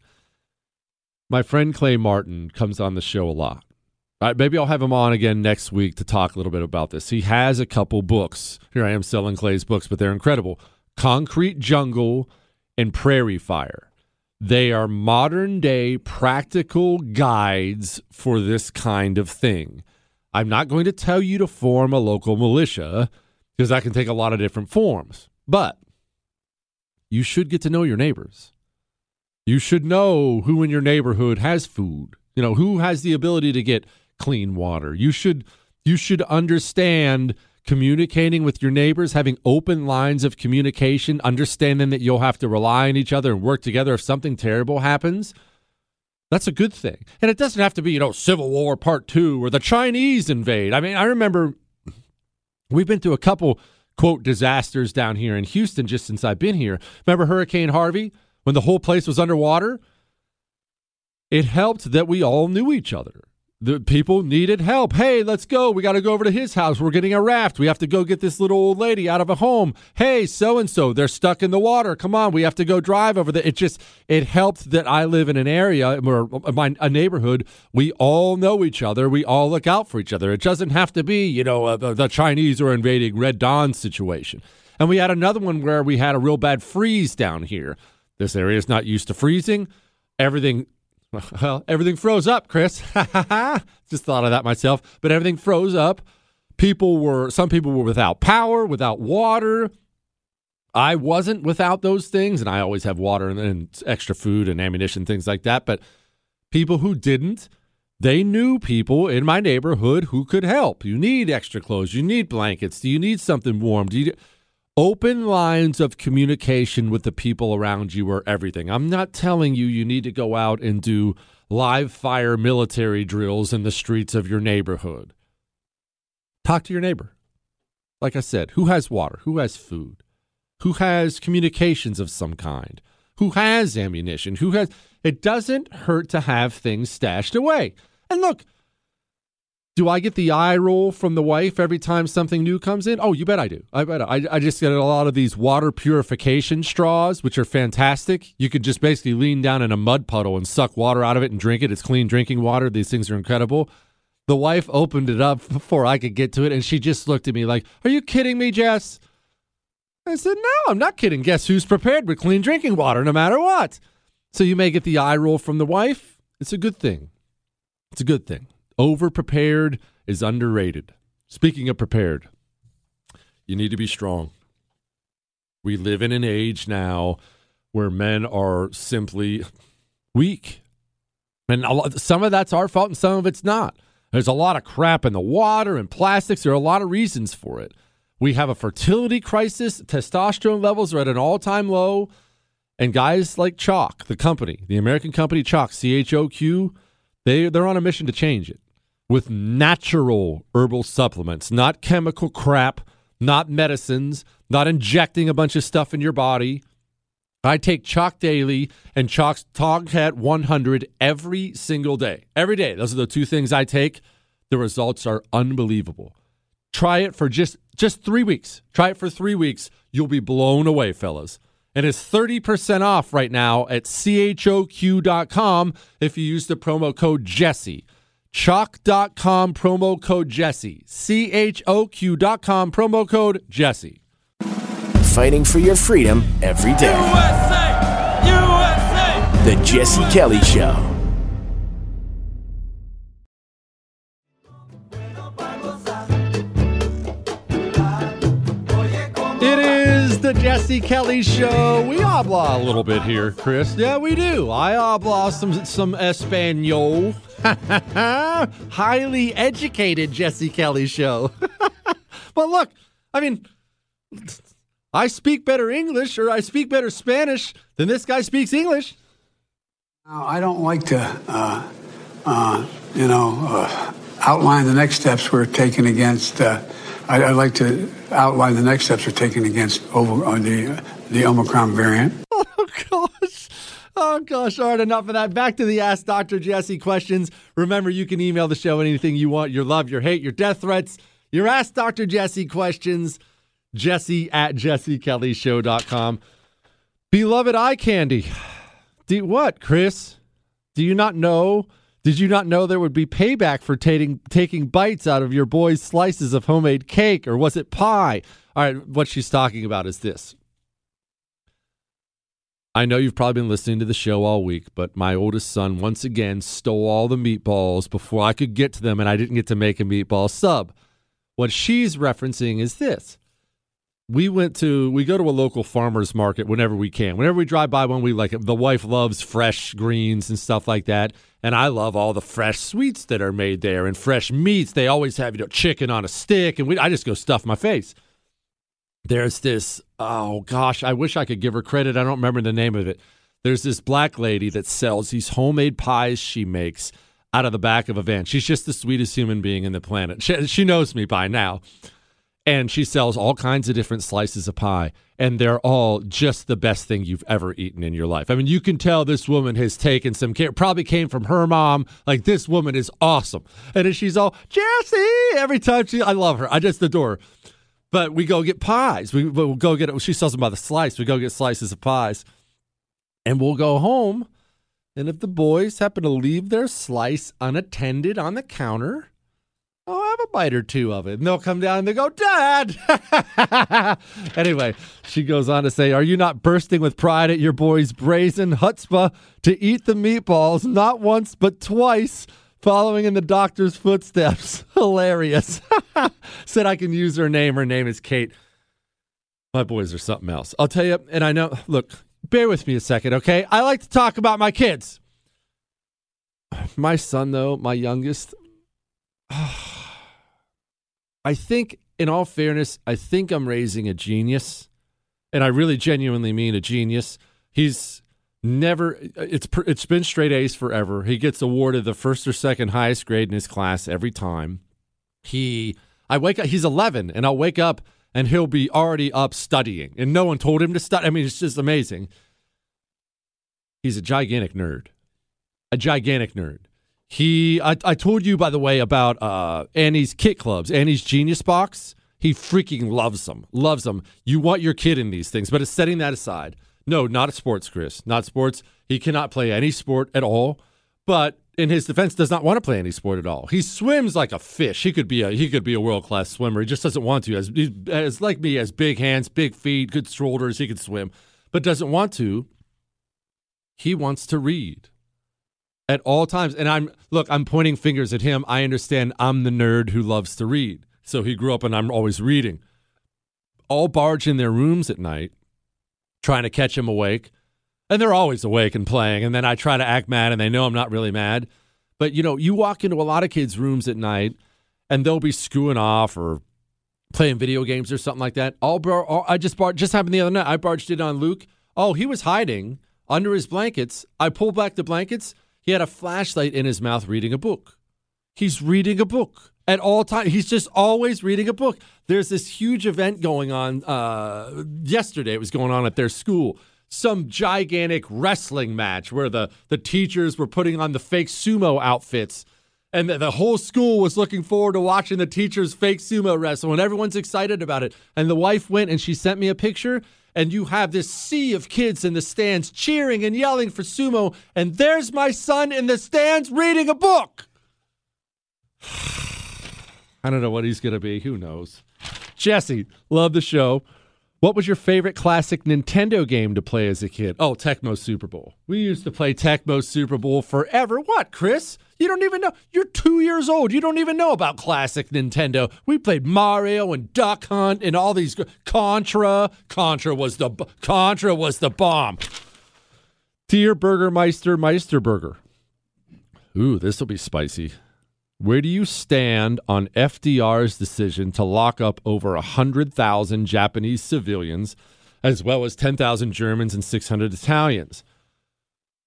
my friend Clay Martin comes on the show a lot. Right, maybe I'll have him on again next week to talk a little bit about this. He has a couple books. Here I am selling Clay's books, but they're incredible. Concrete Jungle and Prairie Fire. They are modern day practical guides for this kind of thing. I'm not going to tell you to form a local militia because that can take a lot of different forms, but you should get to know your neighbors. You should know who in your neighborhood has food, you know, who has the ability to get clean water. You should you should understand communicating with your neighbors, having open lines of communication, understanding that you'll have to rely on each other and work together if something terrible happens. That's a good thing. And it doesn't have to be, you know, Civil War Part 2 or the Chinese invade. I mean, I remember we've been through a couple, quote, disasters down here in Houston just since I've been here. Remember Hurricane Harvey when the whole place was underwater? It helped that we all knew each other the people needed help. Hey, let's go. We got to go over to his house. We're getting a raft. We have to go get this little old lady out of a home. Hey, so and so, they're stuck in the water. Come on, we have to go drive over there. It just it helped that I live in an area or my a neighborhood. We all know each other. We all look out for each other. It doesn't have to be you know uh, the Chinese are invading Red Dawn situation. And we had another one where we had a real bad freeze down here. This area is not used to freezing. Everything well, everything froze up, Chris. Just thought of that myself. But everything froze up. People were, some people were without power, without water. I wasn't without those things, and I always have water and, and extra food and ammunition, things like that. But people who didn't, they knew people in my neighborhood who could help. You need extra clothes. You need blankets. Do you need something warm? Do you? Open lines of communication with the people around you are everything. I'm not telling you you need to go out and do live fire military drills in the streets of your neighborhood. Talk to your neighbor. Like I said, who has water? Who has food? Who has communications of some kind? Who has ammunition? Who has. It doesn't hurt to have things stashed away. And look, do I get the eye roll from the wife every time something new comes in? Oh, you bet I do. I bet I, I just get a lot of these water purification straws, which are fantastic. You could just basically lean down in a mud puddle and suck water out of it and drink it. It's clean drinking water. These things are incredible. The wife opened it up before I could get to it, and she just looked at me like, Are you kidding me, Jess? I said, No, I'm not kidding. Guess who's prepared with clean drinking water no matter what? So you may get the eye roll from the wife. It's a good thing. It's a good thing. Over prepared is underrated. Speaking of prepared, you need to be strong. We live in an age now where men are simply weak. And some of that's our fault and some of it's not. There's a lot of crap in the water and plastics. There are a lot of reasons for it. We have a fertility crisis. Testosterone levels are at an all time low. And guys like Choq, the company, the American company Choq, C H O Q, they, they're on a mission to change it with natural herbal supplements, not chemical crap, not medicines, not injecting a bunch of stuff in your body. I take Choq Daily and Choq's Tomcat 100 every single day. Every day. Those are the two things I take. The results are unbelievable. Try it for just just 3 weeks. Try it for 3 weeks. You'll be blown away, fellas. And it's 30% off right now at choq.com if you use the promo code Jesse. Choq.com promo code Jesse. C H O Q.com promo code Jesse. Fighting for your freedom every day. USA! USA! The Jesse Kelly Show. It is the Jesse Kelly Show. We obla a little bit here, Chris. Yeah, we do. I obla some some Espanol. Highly educated Jesse Kelly show. but look, I mean, I speak better English or I speak better Spanish than this guy speaks English. Now, I don't like to, uh, uh, you know, uh, outline the next steps we're taking against. Uh, I, I'd like to outline the next steps we're taking against over uh, the the Omicron variant. Oh gosh. Oh gosh. All right, enough of that. Back to the Ask Dr. Jesse questions. Remember, you can email the show anything you want, your love, your hate, your death threats, your Ask Dr. Jesse questions. Jesse at jessekellyshow.com. Beloved eye candy. Do what, Chris? Do you not know? Did you not know there would be payback for taking taking bites out of your boy's slices of homemade cake, or was it pie? All right, what she's talking about is this. I know you've probably been listening to the show all week, but my oldest son once again stole all the meatballs before I could get to them, and I didn't get to make a meatball sub. What she's referencing is this. We went to we go to a local farmers market whenever we can. Whenever we drive by one, we like it. The wife loves fresh greens and stuff like that, and I love all the fresh sweets that are made there and fresh meats. They always have you know chicken on a stick, and we, I just go stuff my face there's this oh gosh i wish i could give her credit. I don't remember the name of it. There's this black lady that sells these homemade pies she makes out of the back of a van. She's just the sweetest human being in the planet. She, she knows me by now. And she sells all kinds of different slices of pie. And they're all just the best thing you've ever eaten in your life. I mean you can tell this woman has taken some care probably came from her mom. Like this woman is awesome. And she's all jesse! Every time she i love her. I just adore her but we go get pies. We, we'll go get it. She sells them by the slice. We go get slices of pies, and we'll go home. And if the boys happen to leave their slice unattended on the counter, I'll have a bite or two of it. And they'll come down and they go, Dad. anyway, she goes on to say, Are you not bursting with pride at your boy's brazen chutzpah to eat the meatballs not once but twice? Following in the doctor's footsteps. Hilarious. Said I can use her name. Her name is Kate. My boys are something else. I'll tell you, and I know, look, bear with me a second, okay? I like to talk about my kids. My son, though, my youngest, I think, in all fairness, I think I'm raising a genius. And I really genuinely mean a genius. He's never it's it's been straight A's forever. He gets awarded the first or second highest grade in his class every time. He I wake up he's 11 and I'll wake up and he'll be already up studying and no one told him to study. I mean it's just amazing. He's a gigantic nerd. A gigantic nerd. He I, I told you by the way about uh Annie's kit clubs, Annie's Genius Box. He freaking loves them. Loves them. You want your kid in these things, but it's setting that aside no, not sports, Chris. Not sports. He cannot play any sport at all. But in his defense, does not want to play any sport at all. He swims like a fish. He could be a he could be a world class swimmer. He just doesn't want to. As as like me, has big hands, big feet, good shoulders. He could swim, but doesn't want to. He wants to read at all times. And I'm look, I'm pointing fingers at him. I understand I'm the nerd who loves to read. So he grew up and I'm always reading. All barge in their rooms at night trying to catch him awake. And they're always awake and playing. And then I try to act mad and they know I'm not really mad. But you know, you walk into a lot of kids' rooms at night and they'll be screwing off or playing video games or something like that. All, bar- I just bar- just happened the other night. I barged in on Luke. Oh, he was hiding under his blankets. I pulled back the blankets. He had a flashlight in his mouth reading a book. He's reading a book at all times. He's just always reading a book. There's this huge event going on uh, yesterday. It was going on at their school. Some gigantic wrestling match where the, the teachers were putting on the fake sumo outfits. And the, the whole school was looking forward to watching the teachers fake sumo wrestle, and everyone's excited about it. And the wife went and she sent me a picture, and you have this sea of kids in the stands cheering and yelling for sumo. And there's my son in the stands reading a book. I don't know what he's going to be. Who knows? Jesse, love the show. What was your favorite classic Nintendo game to play as a kid? Oh, Tecmo Super Bowl. We used to play Tecmo Super Bowl forever. What, Chris? You don't even know. You're two years old. You don't even know about classic Nintendo. We played Mario and Duck Hunt and all these Contra. Contra was the Contra was the bomb. Dear Burgermeister Meisterburger, Ooh, this will be spicy. Where do you stand on FDR's decision to lock up over 100,000 Japanese civilians, as well as 10,000 Germans and 600 Italians?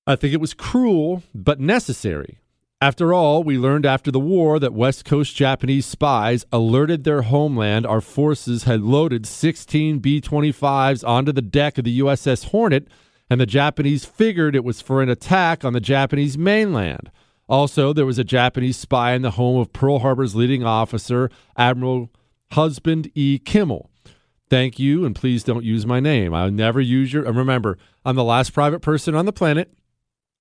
I think it was cruel, but necessary. After all, we learned after the war that West Coast Japanese spies alerted their homeland our forces had loaded 16 B 25s onto the deck of the USS Hornet, and the Japanese figured it was for an attack on the Japanese mainland. Also, there was a Japanese spy in the home of Pearl Harbor's leading officer, Admiral Husband E. Kimmel. Thank you, and please don't use my name. I'll never use your. And remember, I'm the last private person on the planet.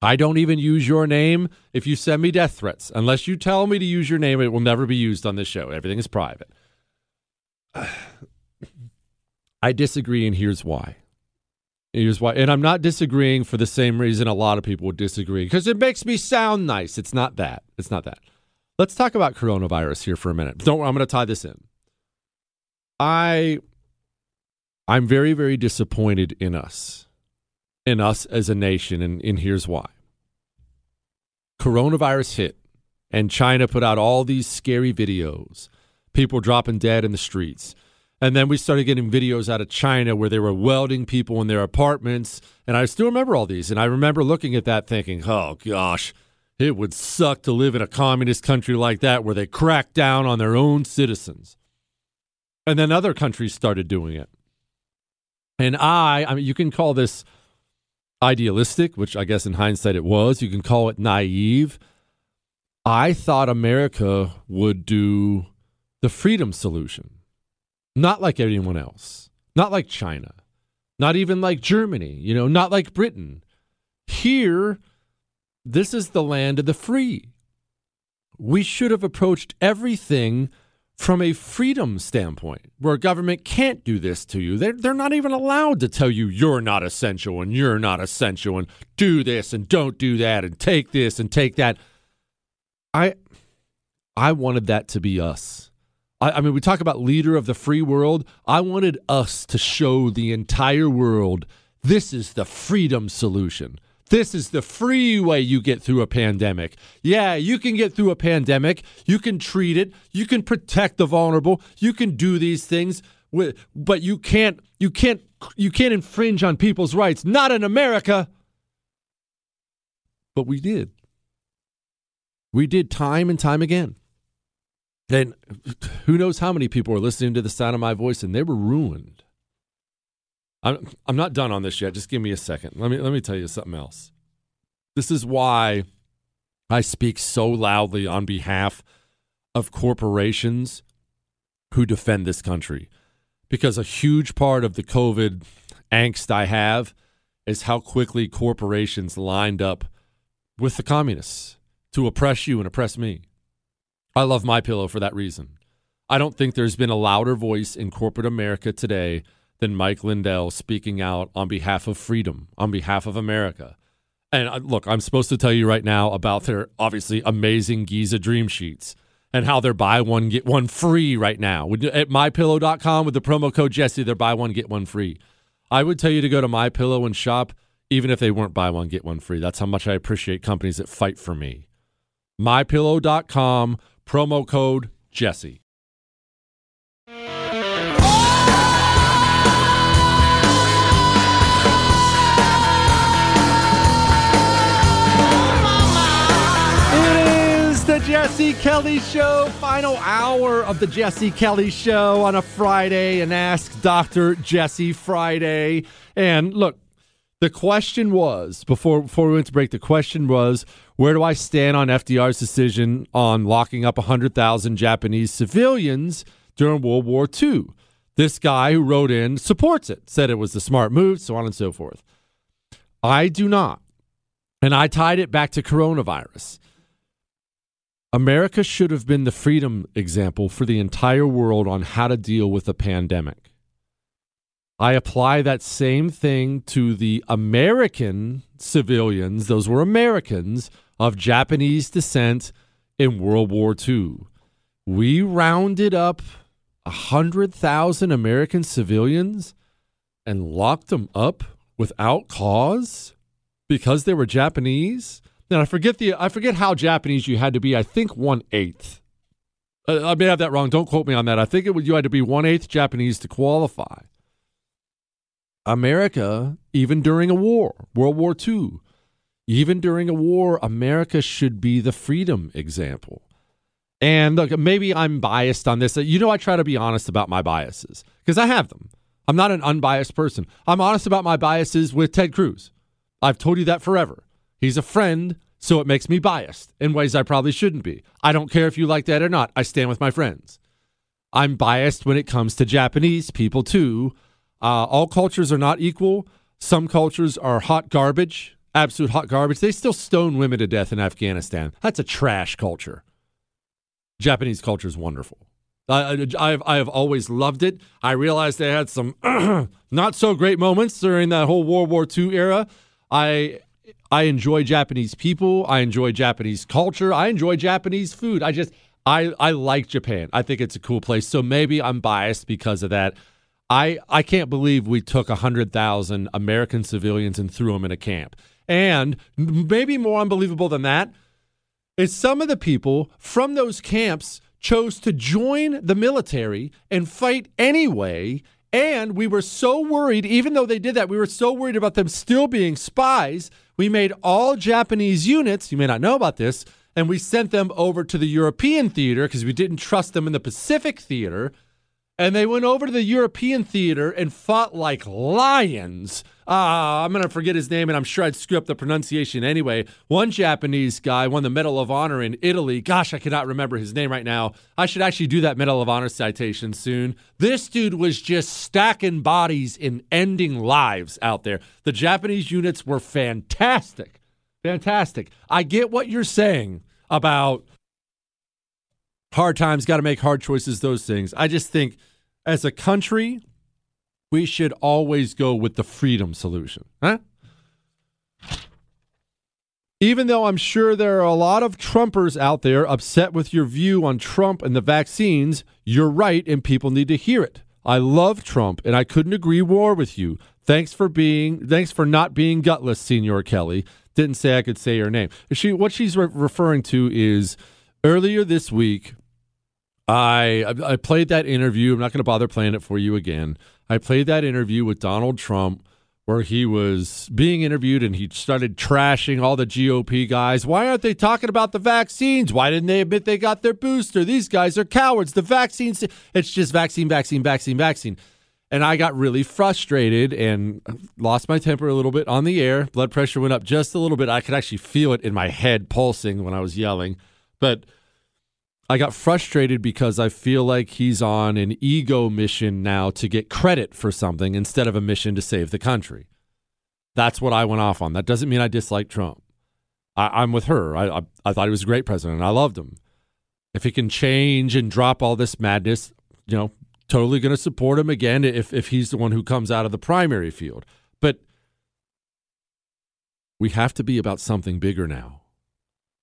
I don't even use your name if you send me death threats. Unless you tell me to use your name, it will never be used on this show. Everything is private. I disagree, and here's why. Here's why. And I'm not disagreeing for the same reason a lot of people would disagree because it makes me sound nice. It's not that. It's not that. Let's talk about coronavirus here for a minute. Don't I'm going to tie this in. I I'm very very disappointed in us. In us as a nation and, and here's why. Coronavirus hit and China put out all these scary videos. People dropping dead in the streets. And then we started getting videos out of China where they were welding people in their apartments. And I still remember all these. And I remember looking at that thinking, oh gosh, it would suck to live in a communist country like that where they crack down on their own citizens. And then other countries started doing it. And I, I mean, you can call this idealistic, which I guess in hindsight it was. You can call it naive. I thought America would do the freedom solution not like anyone else, not like China, not even like Germany, you know, not like Britain. Here, this is the land of the free. We should have approached everything from a freedom standpoint, where government can't do this to you. They're, they're not even allowed to tell you you're not essential and you're not essential and do this and don't do that and take this and take that. I I wanted that to be us. I, I mean, we talk about leader of the free world. I wanted us to show the entire world this is the freedom solution. This is the free way you get through a pandemic. Yeah, you can get through a pandemic. You can treat it. You can protect the vulnerable. You can do these things, with, but you can't. You can't. You can't infringe on people's rights. Not in America. But we did. We did time and time again. And who knows how many people are listening to the sound of my voice and they were ruined. I'm I'm not done on this yet. Just give me a second. Let me let me tell you something else. This is why I speak so loudly on behalf of corporations who defend this country. Because a huge part of the COVID angst I have is how quickly corporations lined up with the communists to oppress you and oppress me. I love my pillow for that reason. I don't think there's been a louder voice in corporate America today than Mike Lindell speaking out on behalf of freedom, on behalf of America. And uh, look, I'm supposed to tell you right now about their obviously amazing Giza Dream Sheets and how they're buy one get one free right now. At mypillow.com with the promo code Jesse, they're buy one get one free. I would tell you to go to mypillow and shop even if they weren't buy one get one free. That's how much I appreciate companies that fight for me. mypillow.com promo code Jesse. It is the Jesse Kelly Show, final hour of the Jesse Kelly Show on a Friday, and Ask Dr. Jesse Friday. And look, the question was before before we went to break. The question was, where do I stand on FDR's decision on locking up 100,000 Japanese civilians during World War II? This guy who wrote in supports it, said it was the smart move, so on and so forth. I do not, and I tied it back to coronavirus. America should have been the freedom example for the entire world on how to deal with a pandemic. I apply that same thing to the American civilians, those were Americans of Japanese descent in World War II. We rounded up 100,000 American civilians and locked them up without cause because they were Japanese, Now I forget the I forget how Japanese you had to be. I think one eighth. Uh, I may have that wrong. Don't quote me on that. I think it was you had to be one eighth Japanese to qualify. America, even during a war, World War II, even during a war, America should be the freedom example. And look, maybe I'm biased on this. You know, I try to be honest about my biases because I have them. I'm not an unbiased person. I'm honest about my biases with Ted Cruz. I've told you that forever. He's a friend, so it makes me biased in ways I probably shouldn't be. I don't care if you like that or not. I stand with my friends. I'm biased when it comes to Japanese people, too. Uh, all cultures are not equal. Some cultures are hot garbage, absolute hot garbage. They still stone women to death in Afghanistan. That's a trash culture. Japanese culture is wonderful. I, I, have, I have always loved it. I realized they had some not so great moments during that whole World War II era. I I enjoy Japanese people. I enjoy Japanese culture. I enjoy Japanese food. I just I I like Japan. I think it's a cool place. So maybe I'm biased because of that. I I can't believe we took 100,000 American civilians and threw them in a camp. And maybe more unbelievable than that is some of the people from those camps chose to join the military and fight anyway. And we were so worried, even though they did that, we were so worried about them still being spies. We made all Japanese units, you may not know about this, and we sent them over to the European theater because we didn't trust them in the Pacific theater. And they went over to the European theater and fought like lions uh, I'm going to forget his name, and I'm sure I'd screw up the pronunciation anyway. One Japanese guy won the Medal of Honor in Italy. Gosh, I cannot remember his name right now. I should actually do that Medal of Honor citation soon. This dude was just stacking bodies and ending lives out there. The Japanese units were fantastic. Fantastic. I get what you're saying about hard times, got to make hard choices, those things. I just think as a country, we should always go with the freedom solution. Huh? Even though I'm sure there are a lot of Trumpers out there upset with your view on Trump and the vaccines, you're right and people need to hear it. I love Trump and I couldn't agree more with you. Thanks for being thanks for not being gutless, Senor Kelly. Didn't say I could say your name. She what she's re- referring to is earlier this week I I played that interview. I'm not going to bother playing it for you again. I played that interview with Donald Trump where he was being interviewed and he started trashing all the GOP guys. Why aren't they talking about the vaccines? Why didn't they admit they got their booster? These guys are cowards. The vaccines, it's just vaccine, vaccine, vaccine, vaccine. And I got really frustrated and lost my temper a little bit on the air. Blood pressure went up just a little bit. I could actually feel it in my head pulsing when I was yelling. But I got frustrated because I feel like he's on an ego mission now to get credit for something instead of a mission to save the country. That's what I went off on. That doesn't mean I dislike Trump. I, am with her. I, I, I thought he was a great president. I loved him. If he can change and drop all this madness, you know, totally going to support him again if if he's the one who comes out of the primary field. But we have to be about something bigger now.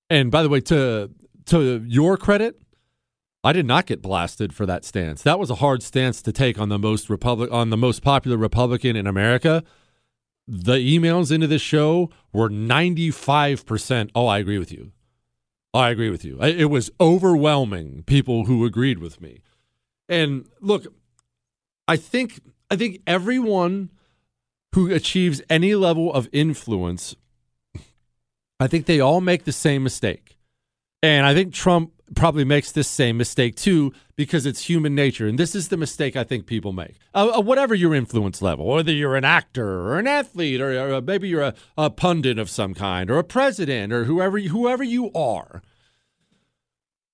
And by the way, to to your credit, I did not get blasted for that stance. That was a hard stance to take on the most republic on the most popular Republican in America. The emails into this show were 95%. Oh, I agree with you. I agree with you. It was overwhelming people who agreed with me. And look, I think I think everyone who achieves any level of influence I think they all make the same mistake. And I think Trump probably makes this same mistake too because it's human nature. And this is the mistake I think people make. Uh, uh, whatever your influence level, whether you're an actor or an athlete or, maybe you're a, a, pundit of some kind or a president or whoever, whoever you are,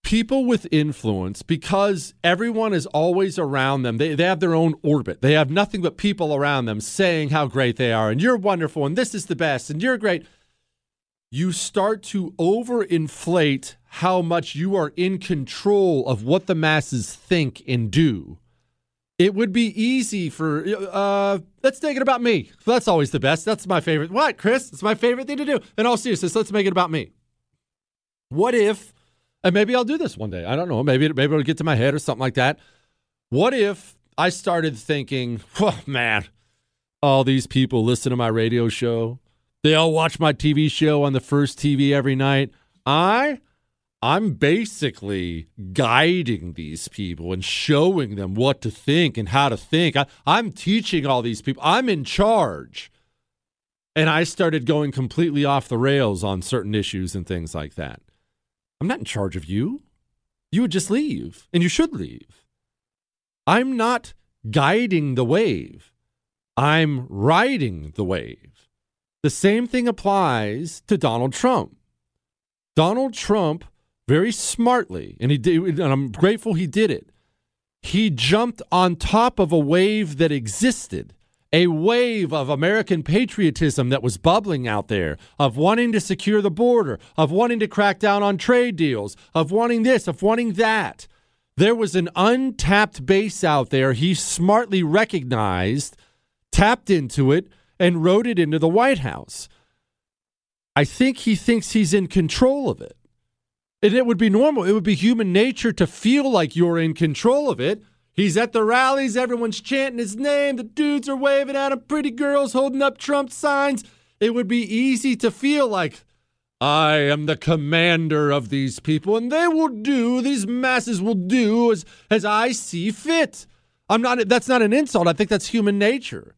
people with influence, because everyone is always around them, they, they have their own orbit. They have nothing but people around them saying how great they are and you're wonderful and this is the best and you're great you start to overinflate how much you are in control of what the masses think and do. It would be easy for uh let's make it about me. That's always the best. That's my favorite. What, Chris? It's my favorite thing to do. And all seriousness, let's make it about me. What if and maybe I'll do this one day. I don't know. Maybe maybe it'll get to my head or something like that. What if I started thinking, oh man, all these people listen to my radio show They all watch my TV show on the first TV every night. I I'm basically guiding these people and showing them what to think and how to think. I, I'm teaching all these people. I'm in charge. And I started going completely off the rails on certain issues and things like that. I'm not in charge of you. You would just leave, and you should leave. I'm not guiding the wave, I'm riding the wave. The same thing applies to Donald Trump. Donald Trump, very smartly, and he did, and I'm grateful he did it. He jumped on top of a wave that existed a wave of American patriotism that was bubbling out there, of wanting to secure the border, of wanting to crack down on trade deals, of wanting this, of wanting that. There was an untapped base out there he smartly recognized, tapped into it, and rode it into the White House. I think he thinks he's in control of it. And it would be normal, it would be human nature to feel like you're in control of it He's at the rallies, everyone's chanting his name, the dudes are waving at him, pretty girls holding up Trump signs. It would be easy to feel like I am the commander of these people, and they will do, these masses will do as, as I see fit. I'm not that's not an insult. I think that's human nature.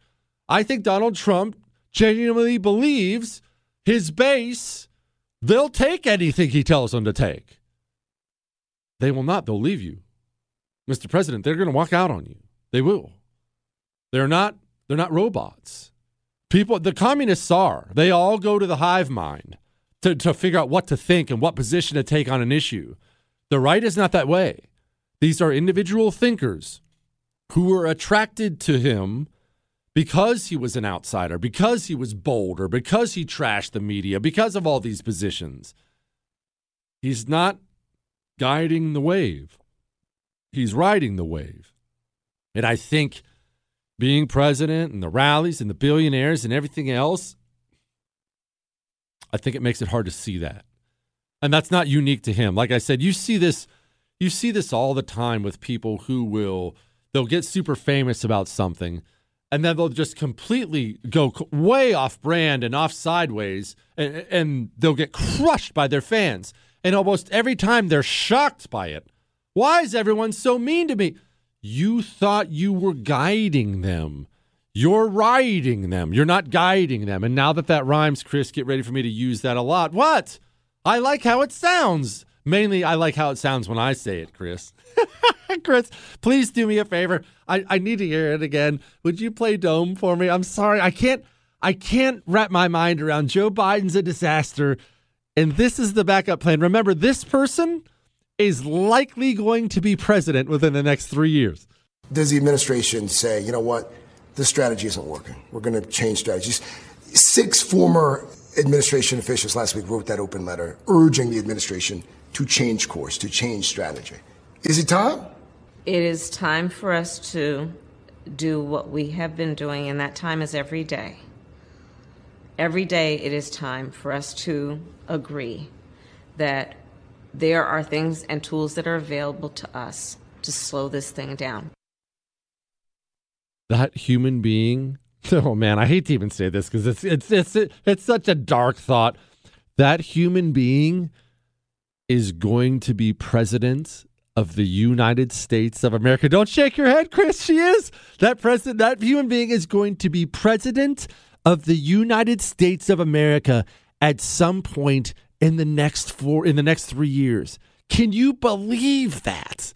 I think Donald Trump genuinely believes his base, they'll take anything he tells them to take. They will not, they'll leave you. Mr. President, they're going to walk out on you. They will. They're not they're not robots. People the communists are. They all go to the hive mind to, to figure out what to think and what position to take on an issue. The right is not that way. These are individual thinkers who were attracted to him because he was an outsider, because he was bolder, because he trashed the media, because of all these positions. He's not guiding the wave he's riding the wave. And I think being president and the rallies and the billionaires and everything else, I think it makes it hard to see that. And that's not unique to him. Like I said, you see this you see this all the time with people who will they'll get super famous about something and then they'll just completely go way off brand and off sideways and, and they'll get crushed by their fans. And almost every time they're shocked by it. Why is everyone so mean to me? You thought you were guiding them. You're riding them. You're not guiding them. And now that that rhymes, Chris, get ready for me to use that a lot. What? I like how it sounds. Mainly, I like how it sounds when I say it, Chris. Chris, please do me a favor. I, I need to hear it again. Would you play Dome for me? I'm sorry. I can't I can't wrap my mind around Joe Biden's a disaster. And this is the backup plan. Remember, this person is likely going to be president within the next three years. Does the administration say, you know what, this strategy isn't working? We're going to change strategies. Six former administration officials last week wrote that open letter urging the administration to change course, to change strategy. Is it time? It is time for us to do what we have been doing, and that time is every day. Every day, it is time for us to agree that there are things and tools that are available to us to slow this thing down. That human being, oh man, I hate to even say this because it's, it's it's it's such a dark thought. That human being is going to be president of the United States of America. Don't shake your head, Chris. She is. That president, that human being is going to be president of the United States of America at some point in the next four in the next three years. Can you believe that?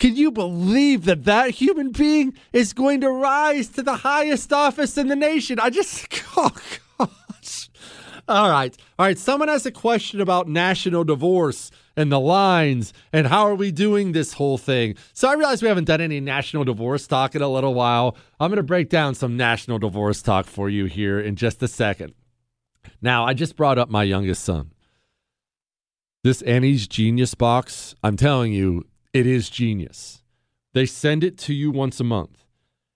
Can you believe that that human being is going to rise to the highest office in the nation? I just, oh gosh. All right. All right. Someone has a question about national divorce and the lines and how are we doing this whole thing. So I realize we haven't done any national divorce talk in a little while. I'm going to break down some national divorce talk for you here in just a second. Now, I just brought up my youngest son. This Annie's Genius box, I'm telling you, it is genius. They send it to you once a month.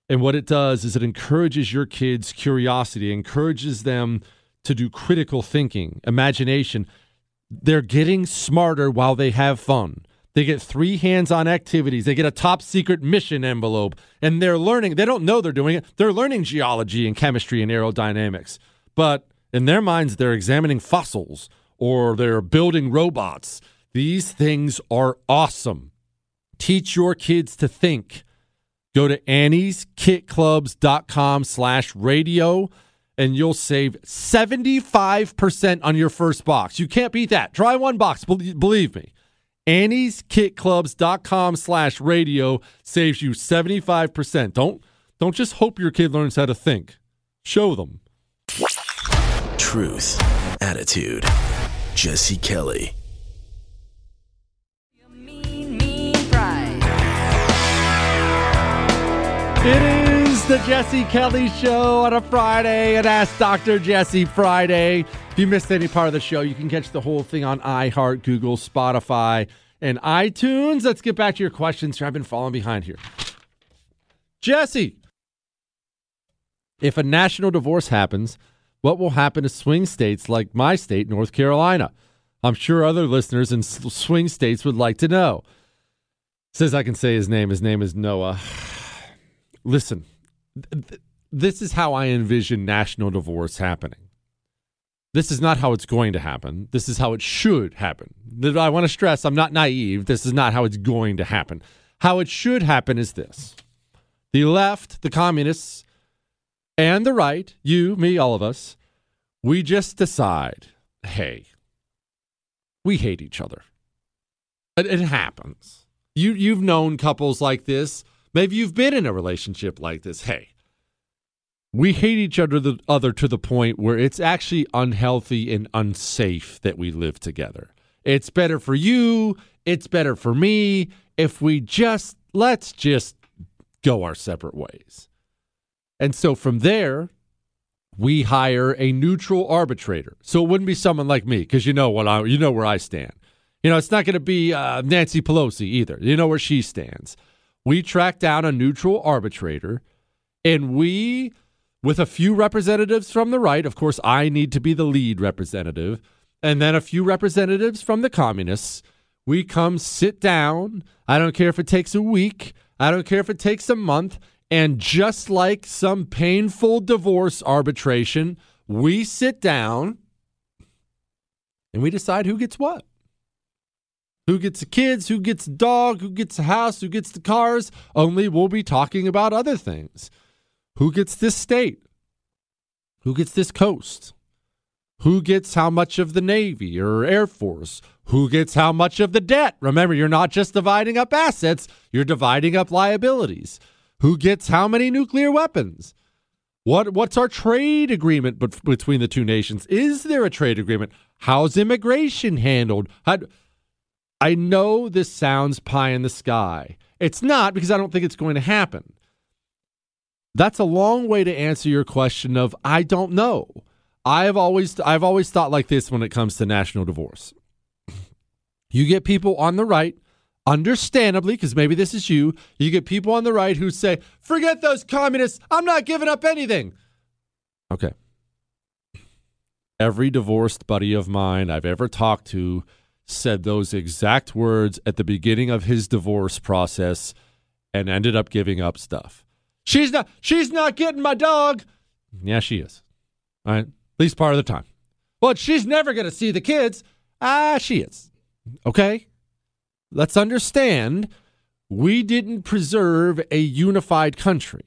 And what it does is it encourages your kids' curiosity, encourages them to do critical thinking, imagination. They're getting smarter while they have fun. They get three hands on activities. They get a top secret mission envelope, and they're learning. They don't know they're doing it. They're learning geology and chemistry and aerodynamics. But In their minds, they're examining fossils or they're building robots. These things are awesome. Teach your kids to think. Go to annieskitclubs.com slash radio and you'll save 75% on your first box. You can't beat that. Try one box, believe me. Annie'sKitClubs.com slash radio saves you 75%. Don't don't just hope your kid learns how to think. Show them. Truth. Attitude. Jesse Kelly. It is the Jesse Kelly Show on a Friday and Ask Dr. Jesse Friday. If you missed any part of the show, you can catch the whole thing on iHeart, Google, Spotify, and iTunes. Let's get back to your questions. here. I've been falling behind here. Jesse, if a national divorce happens, what will happen to swing states like my state, North Carolina? I'm sure other listeners in swing states would like to know. Says I can say his name. His name is Noah. Listen, this is how I envision national divorce happening. This is not how it's going to happen. This is how it should happen. I want to stress I'm not naive. This is not how it's going to happen. How it should happen is this the left, the communists, and the right, you, me, all of us, we just decide hey, we hate each other. It, it happens. You, you've known couples like this Maybe you've been in a relationship like this. Hey, we hate each other the other to the point where it's actually unhealthy and unsafe that we live together. It's better for you, it's better for me if we just let's just go our separate ways. And so from there, we hire a neutral arbitrator. So it wouldn't be someone like me because you know what I you know where I stand. You know, it's not going to be uh, Nancy Pelosi either. You know where she stands we track down a neutral arbitrator and we with a few representatives from the right of course i need to be the lead representative and then a few representatives from the communists we come sit down. I don't care if it takes a week. I don't care if it takes a month. And just like some painful divorce arbitration we sit down and we decide who gets what who gets the kids, who gets the dog, who gets the house, who gets the cars. Only we'll be talking about other things. Who gets this state? Who gets this coast? Who gets how much of the Navy or Air Force? Who gets how much of the debt? Remember, you're not just dividing up assets, you're dividing up liabilities. Who gets how many nuclear weapons? What what's our trade agreement between the two nations? Is there a trade agreement? How's immigration handled? How, I know this sounds pie in the sky. It's not because I don't think it's going to happen. That's a long way to answer your question of I don't know. I've always I've always thought like this when it comes to national divorce. You get people on the right, understandably, because maybe this is you, you get people on the right who say, forget those communists, I'm not giving up anything. Okay. Every divorced buddy of mine I've ever talked to said those exact words at the beginning of his divorce process and ended up giving up stuff. She's not she's not getting my dog. Yeah, she is. All right. At least part of the time. But she's never going to see the kids. Ah, she is. Okay? Let's understand we didn't preserve a unified country.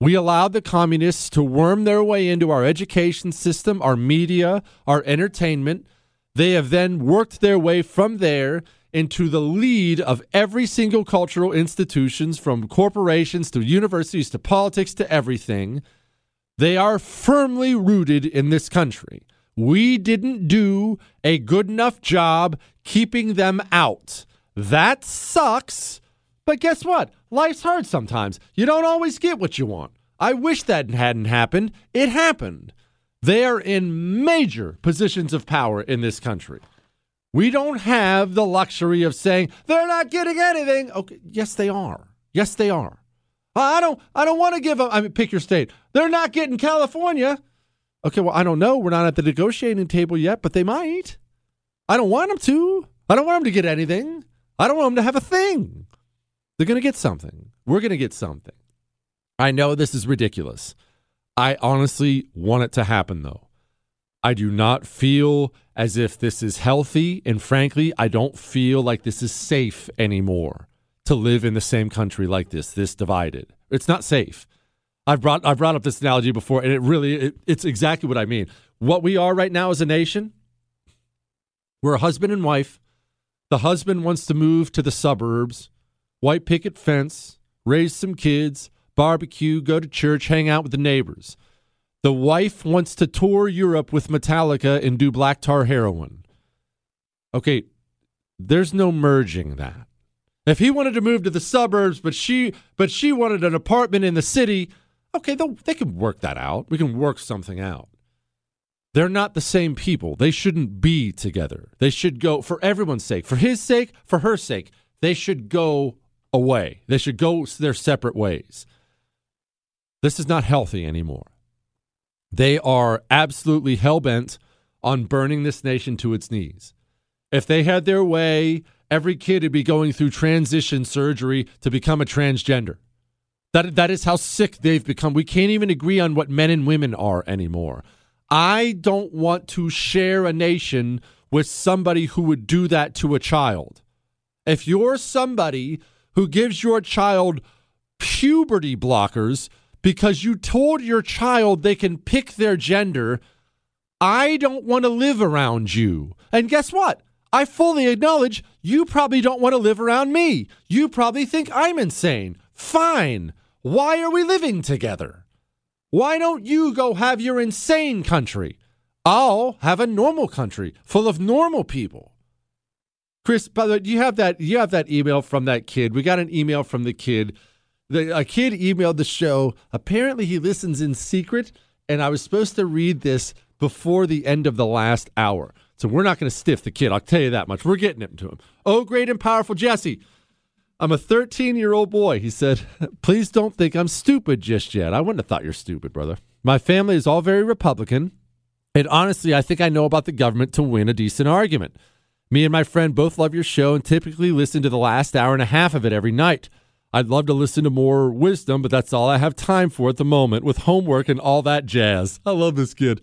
We allowed the communists to worm their way into our education system, our media, our entertainment, they have then worked their way from there into the lead of every single cultural institutions from corporations to universities to politics to everything. They are firmly rooted in this country. We didn't do a good enough job keeping them out. That sucks. But guess what? Life's hard sometimes. You don't always get what you want. I wish that hadn't happened. It happened. They are in major positions of power in this country. We don't have the luxury of saying they're not getting anything. Okay, yes they are. Yes they are. I don't I don't want to give them I mean pick your state. They're not getting California. Okay, well I don't know. We're not at the negotiating table yet, but they might. I don't want them to. I don't want them to get anything. I don't want them to have a thing. They're going to get something. We're going to get something. I know this is ridiculous. I honestly want it to happen, though. I do not feel as if this is healthy. And frankly, I don't feel like this is safe anymore to live in the same country like this, this divided. It's not safe. I've brought I've brought up this analogy before, and it really it, it's exactly what I mean. What we are right now as a nation, we're a husband and wife. The husband wants to move to the suburbs, white picket fence, raise some kids, barbecue, go to church, hang out with the neighbors. The wife wants to tour Europe with Metallica and do black tar heroin. Okay, there's no merging that. If he wanted to move to the suburbs, but she but she wanted an apartment in the city, okay, they can work that out. We can work something out. They're not the same people. They shouldn't be together. They should go for everyone's sake, for his sake, for her sake. They should go away. They should go their separate ways. This is not healthy anymore. They are absolutely hell bent on burning this nation to its knees. If they had their way, every kid would be going through transition surgery to become a transgender. That, that is how sick they've become. We can't even agree on what men and women are anymore. I don't want to share a nation with somebody who would do that to a child. If you're somebody who gives your child puberty blockers because you told your child they can pick their gender, I don't want to live around you. And guess what? I fully acknowledge you probably don't want to live around me. You probably think I'm insane. Fine. Why are we living together? Why don't you go have your insane country? I'll have a normal country full of normal people. Chris, by the way, you have that you have that email from that kid. We got an email from the kid. The, a kid emailed the show. Apparently he listens in secret, and I was supposed to read this before the end of the last hour. So we're not going to stiff the kid. I'll tell you that much. We're getting it to him. Oh, great and powerful Jesse. I'm a 13 year old boy. He said, Please don't think I'm stupid just yet. I wouldn't have thought you're stupid, brother. My family is all very Republican. And honestly, I think I know about the government to win a decent argument. Me and my friend both love your show and typically listen to the last hour and a half of it every night. I'd love to listen to more wisdom, but that's all I have time for at the moment with homework and all that jazz. I love this kid.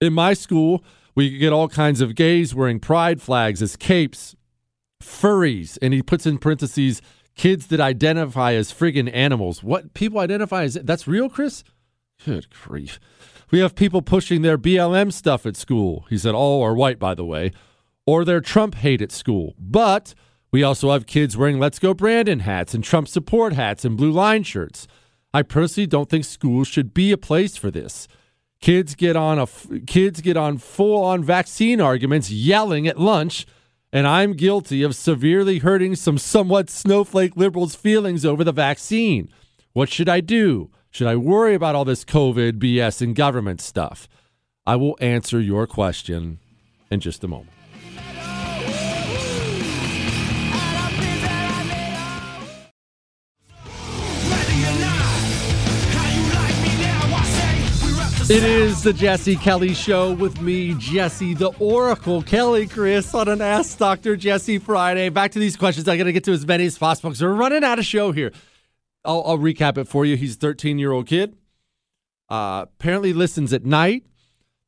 In my school, we get all kinds of gays wearing pride flags as capes, furries, and he puts in parentheses kids that identify as friggin' animals. What people identify as that's real, Chris? Good grief. We have people pushing their BLM stuff at school. He said, all are white, by the way, or their Trump hate at school. But we also have kids wearing Let's Go Brandon hats and Trump support hats and blue line shirts. I personally don't think schools should be a place for this. Kids get on a kids get on full on vaccine arguments, yelling at lunch, and I'm guilty of severely hurting some somewhat snowflake liberals' feelings over the vaccine. What should I do? Should I worry about all this COVID BS and government stuff? I will answer your question in just a moment. It is the Jesse Kelly Show with me, Jesse, the Oracle Kelly, Chris, on an Ask Dr. Jesse Friday. Back to these questions. I got to get to as many as possible because we're running out of show here. I'll, I'll recap it for you. He's a 13 year old kid. Uh, apparently listens at night.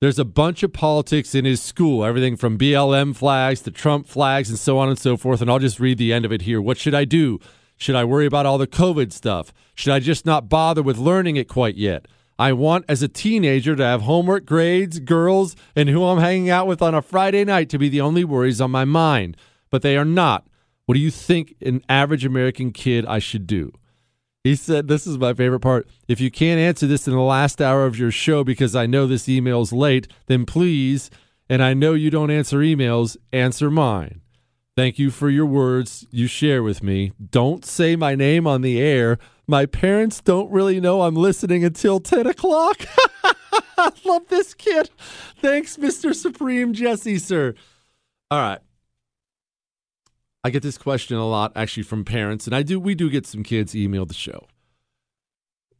There's a bunch of politics in his school, everything from BLM flags to Trump flags and so on and so forth. And I'll just read the end of it here. What should I do? Should I worry about all the COVID stuff? Should I just not bother with learning it quite yet? I want as a teenager to have homework, grades, girls, and who I'm hanging out with on a Friday night to be the only worries on my mind. But they are not. What do you think an average American kid I should do? He said, This is my favorite part. If you can't answer this in the last hour of your show because I know this email's late, then please, and I know you don't answer emails, answer mine. Thank you for your words you share with me. Don't say my name on the air. My parents don't really know I'm listening until 10 o'clock. I love this kid. Thanks, Mr. Supreme Jesse, sir. All right. I get this question a lot actually from parents, and I do we do get some kids email the show.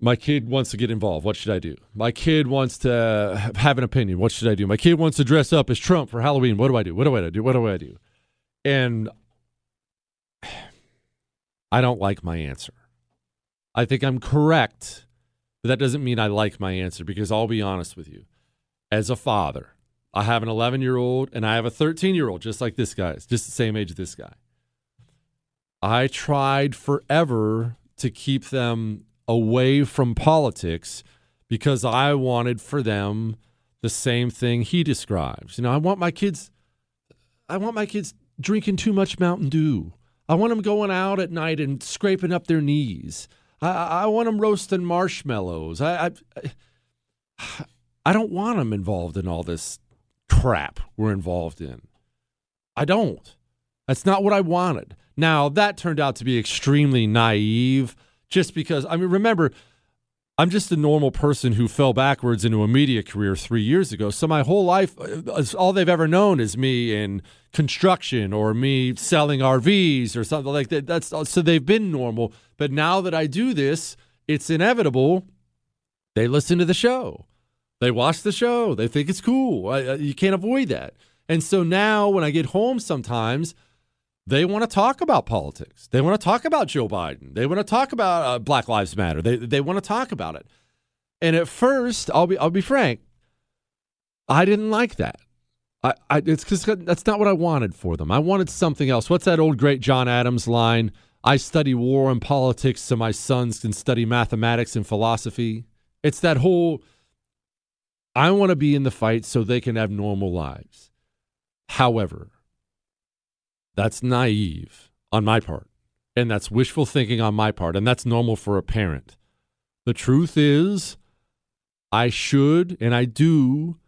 My kid wants to get involved. What should I do? My kid wants to have an opinion. What should I do? My kid wants to dress up as Trump for Halloween. What do I do? What do I do? What do I do? And I don't like my answer. I think I'm correct, but that doesn't mean I like my answer because I'll be honest with you. as a father. I have an 11 year old and I have a 13 year old, just like this guy just the same age as this guy. I tried forever to keep them away from politics because I wanted for them the same thing he describes. You know, I want my kids I want my kids drinking too much Mountain Dew. I want them going out at night and scraping up their knees. I, I want them roasting marshmallows. I, I I don't want them involved in all this crap we're involved in. I don't. That's not what I wanted. Now, that turned out to be extremely naive just because, I mean, remember, I'm just a normal person who fell backwards into a media career three years ago. So my whole life, uh, all they've ever known is me in construction or me selling RVs or something like that. That's so they've been normal. But now that I do this, it's inevitable. They listen to the show. They watch the show. They think it's cool. I, you can't avoid that. And so now when I get home sometimes, they want to talk about politics. They want to talk about Joe Biden. They want to talk about uh, Black Lives Matter. They, they want to talk about it. And at first, I'll be, I'll be frank, I didn't like that. I, I it's because that's not what I wanted for them. I wanted something else. What's that old great John Adams line? I study war and politics so my sons can study mathematics and philosophy. It's that whole I want to be in the fight so they can have normal lives. However, that's naive on my part, and that's wishful thinking on my part, and that's normal for a parent. The truth is, I should and I do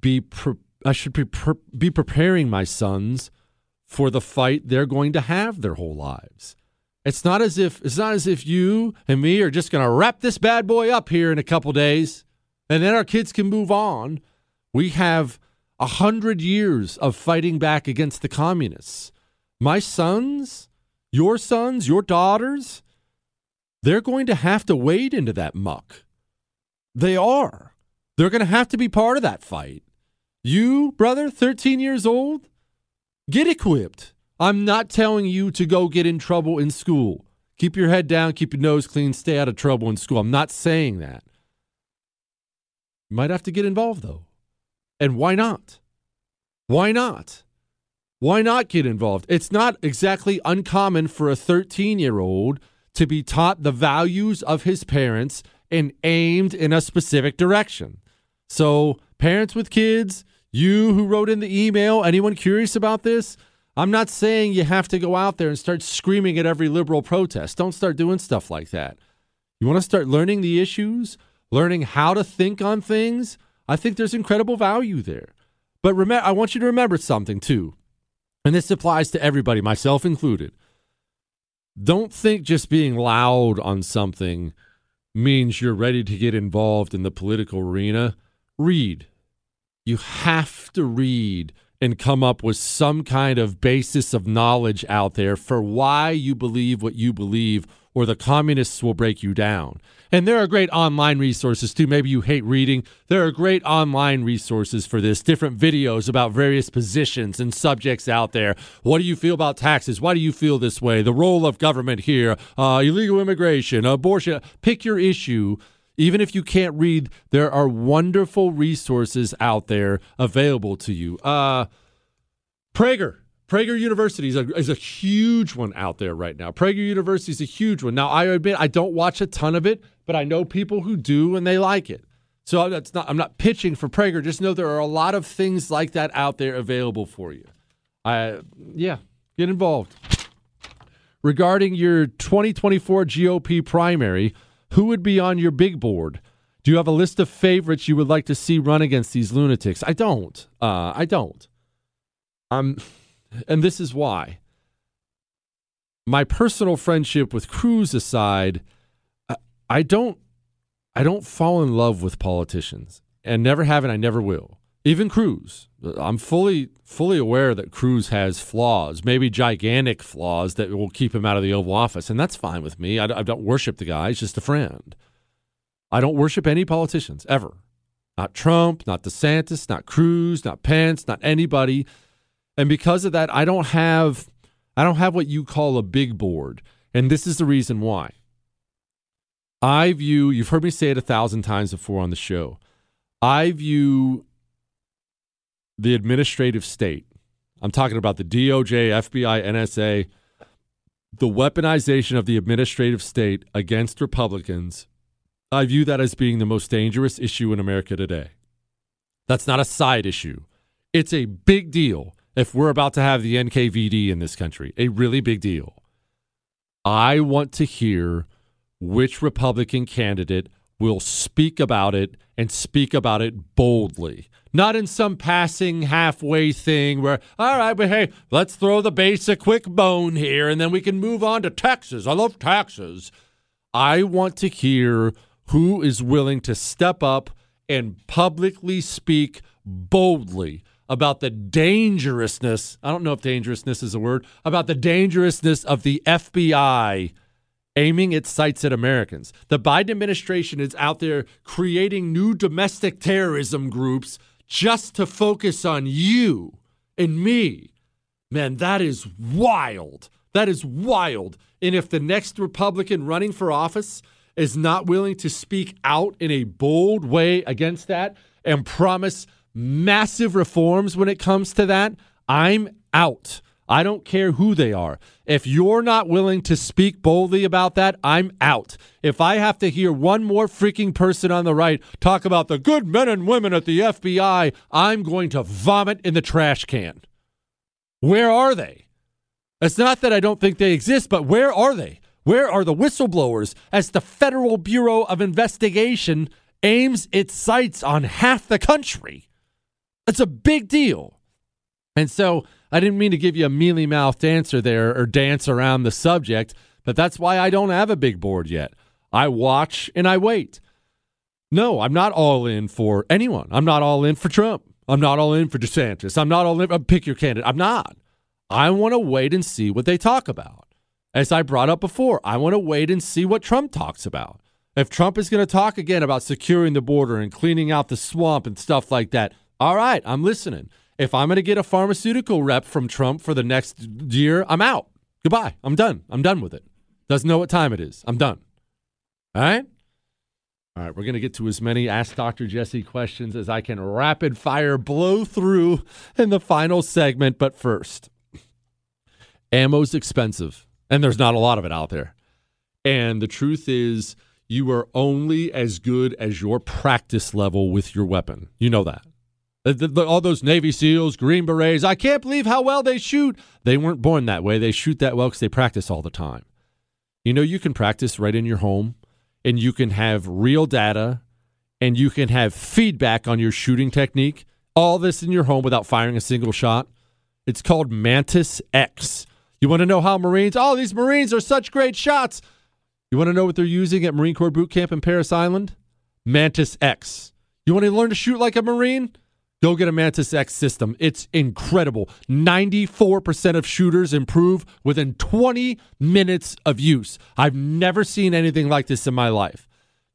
be pre- I should be, pre- be preparing my sons for the fight they're going to have their whole lives. It's not as if it's not as if you and me are just going to wrap this bad boy up here in a couple days and then our kids can move on. We have a hundred years of fighting back against the communists. My sons, your sons, your daughters, they're going to have to wade into that muck. They are. They're going to have to be part of that fight. You, brother, 13 years old, get equipped. I'm not telling you to go get in trouble in school. Keep your head down, keep your nose clean, stay out of trouble in school. I'm not saying that. You might have to get involved, though. And why not? Why not? Why not get involved? It's not exactly uncommon for a 13 year old to be taught the values of his parents and aimed in a specific direction. So, parents with kids, you who wrote in the email, anyone curious about this? I'm not saying you have to go out there and start screaming at every liberal protest. Don't start doing stuff like that. You want to start learning the issues, learning how to think on things, I think there's incredible value there. But remember, I want you to remember something too, and this applies to everybody, myself included. Don't think just being loud on something means you're ready to get involved in the political arena. Read. You have to read and come up with some kind of basis of knowledge out there for why you believe what you believe or the communists will break you down. And there are great online resources too. Maybe you hate reading. There are great online resources for this, different videos about various positions and subjects out there. What do you feel about taxes? Why do you feel this way? The role of government here, uh, illegal immigration, abortion. Pick your issue. Even if you can't read, there are wonderful resources out there available to you. Uh, Prager Prager University is a, is a huge one out there right now. Prager University is a huge one. Now, I admit I don't watch a ton of it, but I know people who do and they like it. So that's not I'm not pitching for Prager. Just know there are a lot of things like that out there available for you. I yeah, get involved. Regarding your 2024 GOP primary, who would be on your big board? Do you have a list of favorites you would like to see run against these lunatics? I don't. Uh, I don't. Um and this is why. My personal friendship with Cruz aside, I don't I don't fall in love with politicians and never have and I never will. Even Cruz. I'm fully fully aware that Cruz has flaws, maybe gigantic flaws that will keep him out of the Oval Office, and that's fine with me. I, I don't worship the guy; he's just a friend. I don't worship any politicians ever. Not Trump, not DeSantis, not Cruz, not Pence, not anybody. And because of that, I don't have I don't have what you call a big board. And this is the reason why. I view, you've heard me say it a thousand times before on the show. I view the administrative state, I'm talking about the DOJ, FBI, NSA, the weaponization of the administrative state against Republicans, I view that as being the most dangerous issue in America today. That's not a side issue. It's a big deal if we're about to have the NKVD in this country, a really big deal. I want to hear which Republican candidate will speak about it and speak about it boldly. Not in some passing halfway thing where, all right, but hey, let's throw the base a quick bone here and then we can move on to Texas. I love Texas. I want to hear who is willing to step up and publicly speak boldly about the dangerousness. I don't know if dangerousness is a word, about the dangerousness of the FBI aiming its sights at Americans. The Biden administration is out there creating new domestic terrorism groups just to focus on you and me. Man, that is wild. That is wild. And if the next Republican running for office is not willing to speak out in a bold way against that and promise massive reforms when it comes to that, I'm out. I don't care who they are. If you're not willing to speak boldly about that, I'm out. If I have to hear one more freaking person on the right talk about the good men and women at the FBI, I'm going to vomit in the trash can. Where are they? It's not that I don't think they exist, but where are they? Where are the whistleblowers as the Federal Bureau of Investigation aims its sights on half the country? It's a big deal. And so I didn't mean to give you a mealy mouthed answer there or dance around the subject, but that's why I don't have a big board yet. I watch and I wait. No, I'm not all in for anyone. I'm not all in for Trump. I'm not all in for DeSantis. I'm not all in. Uh, pick your candidate. I'm not. I want to wait and see what they talk about. As I brought up before, I want to wait and see what Trump talks about. If Trump is going to talk again about securing the border and cleaning out the swamp and stuff like that, all right, I'm listening. If I'm going to get a pharmaceutical rep from Trump for the next year, I'm out. Goodbye. I'm done. I'm done with it. Doesn't know what time it is. I'm done. All right? All right, we're going to get to as many Ask Dr. Jesse questions as I can rapid fire blow through in the final segment. But first, ammo's expensive, and there's not a lot of it out there. And the truth is, you are only as good as your practice level with your weapon. You know that. Uh, the, the, all those Navy SEALs, Green Berets, I can't believe how well they shoot. They weren't born that way. They shoot that well because they practice all the time. You know, you can practice right in your home and you can have real data and you can have feedback on your shooting technique. All this in your home without firing a single shot. It's called Mantis X. You want to know how Marines, oh, these Marines are such great shots. You want to know what they're using at Marine Corps Boot Camp in Parris Island? Mantis X. You want to learn to shoot like a Marine? Go get a Mantis X system. It's incredible. 94% of shooters improve within 20 minutes of use. I've never seen anything like this in my life.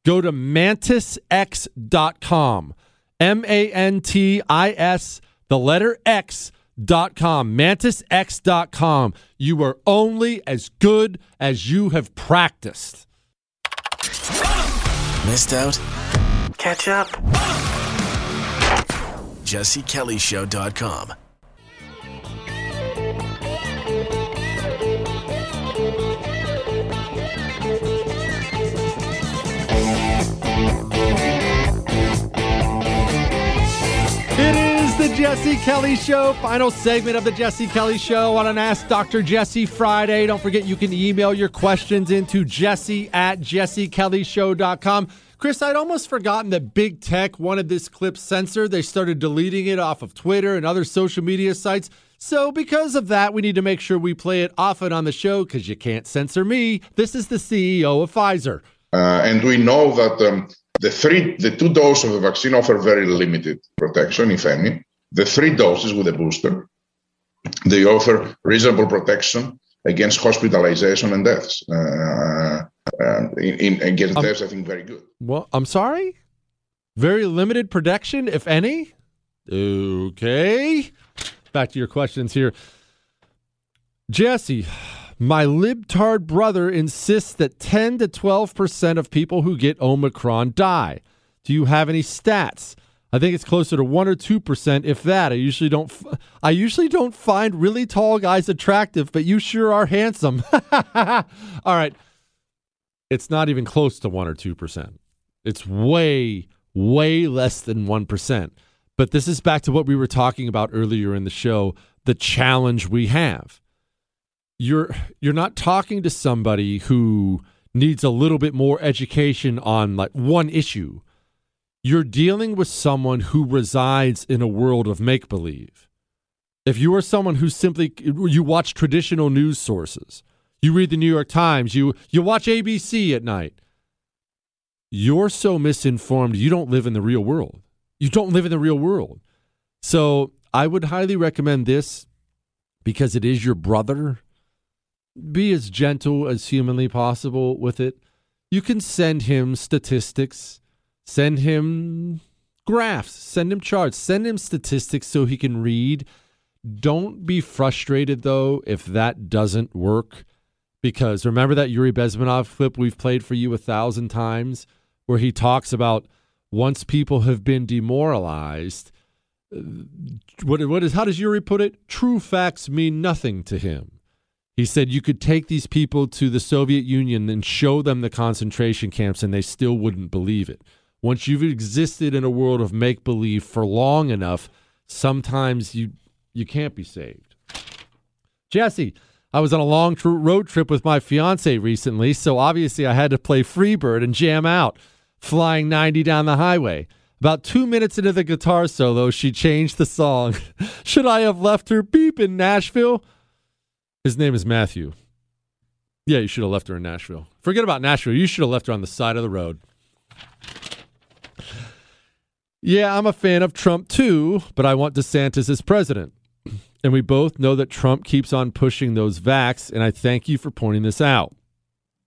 Go to mantisx.com. M A N T I S, the letter X dot X.com. Mantisx.com. You are only as good as you have practiced. Missed out? Catch up jessekellyshow.com. It is the Jesse Kelly Show, final segment of the Jesse Kelly Show on an Ask Dr. Jesse Friday. Don't forget you can email your questions into jesse at jessekellyshow.com. Chris, I'd almost forgotten that big tech wanted this clip censored. They started deleting it off of Twitter and other social media sites. So, because of that, we need to make sure we play it often on the show because you can't censor me. This is the CEO of Pfizer. Uh, and we know that um, the three, the two doses of the vaccine offer very limited protection, if any. The three doses with a booster, they offer reasonable protection against hospitalization and deaths. Uh, uh, in, in, against um, deaths, I think very good. Well, I'm sorry. Very limited protection, if any. Okay. Back to your questions here. Jesse, my libtard brother insists that 10 to 12% of people who get Omicron die. Do you have any stats? I think it's closer to one or two percent, if that. I usually don't. F- I usually don't find really tall guys attractive, but you sure are handsome. All right, it's not even close to one or two percent. It's way, way less than one percent. But this is back to what we were talking about earlier in the show. The challenge we have. You're you're not talking to somebody who needs a little bit more education on like one issue you're dealing with someone who resides in a world of make believe. If you are someone who simply you watch traditional news sources, you read the New York Times, you you watch ABC at night, you're so misinformed, you don't live in the real world. You don't live in the real world. So, I would highly recommend this because it is your brother. Be as gentle as humanly possible with it. You can send him statistics Send him graphs, send him charts, send him statistics so he can read. Don't be frustrated though if that doesn't work. Because remember that Yuri Bezmenov clip we've played for you a thousand times where he talks about once people have been demoralized, uh, what, what is how does Yuri put it? True facts mean nothing to him. He said you could take these people to the Soviet Union and show them the concentration camps and they still wouldn't believe it once you've existed in a world of make believe for long enough, sometimes you you can't be saved. Jesse, I was on a long tr- road trip with my fiance recently, so obviously I had to play Freebird and jam out, flying 90 down the highway. About two minutes into the guitar solo, she changed the song. Should I have left her beep in Nashville? His name is Matthew. Yeah, you should have left her in Nashville. Forget about Nashville. You should have left her on the side of the road. Yeah, I'm a fan of Trump too, but I want DeSantis as president. And we both know that Trump keeps on pushing those vax, and I thank you for pointing this out.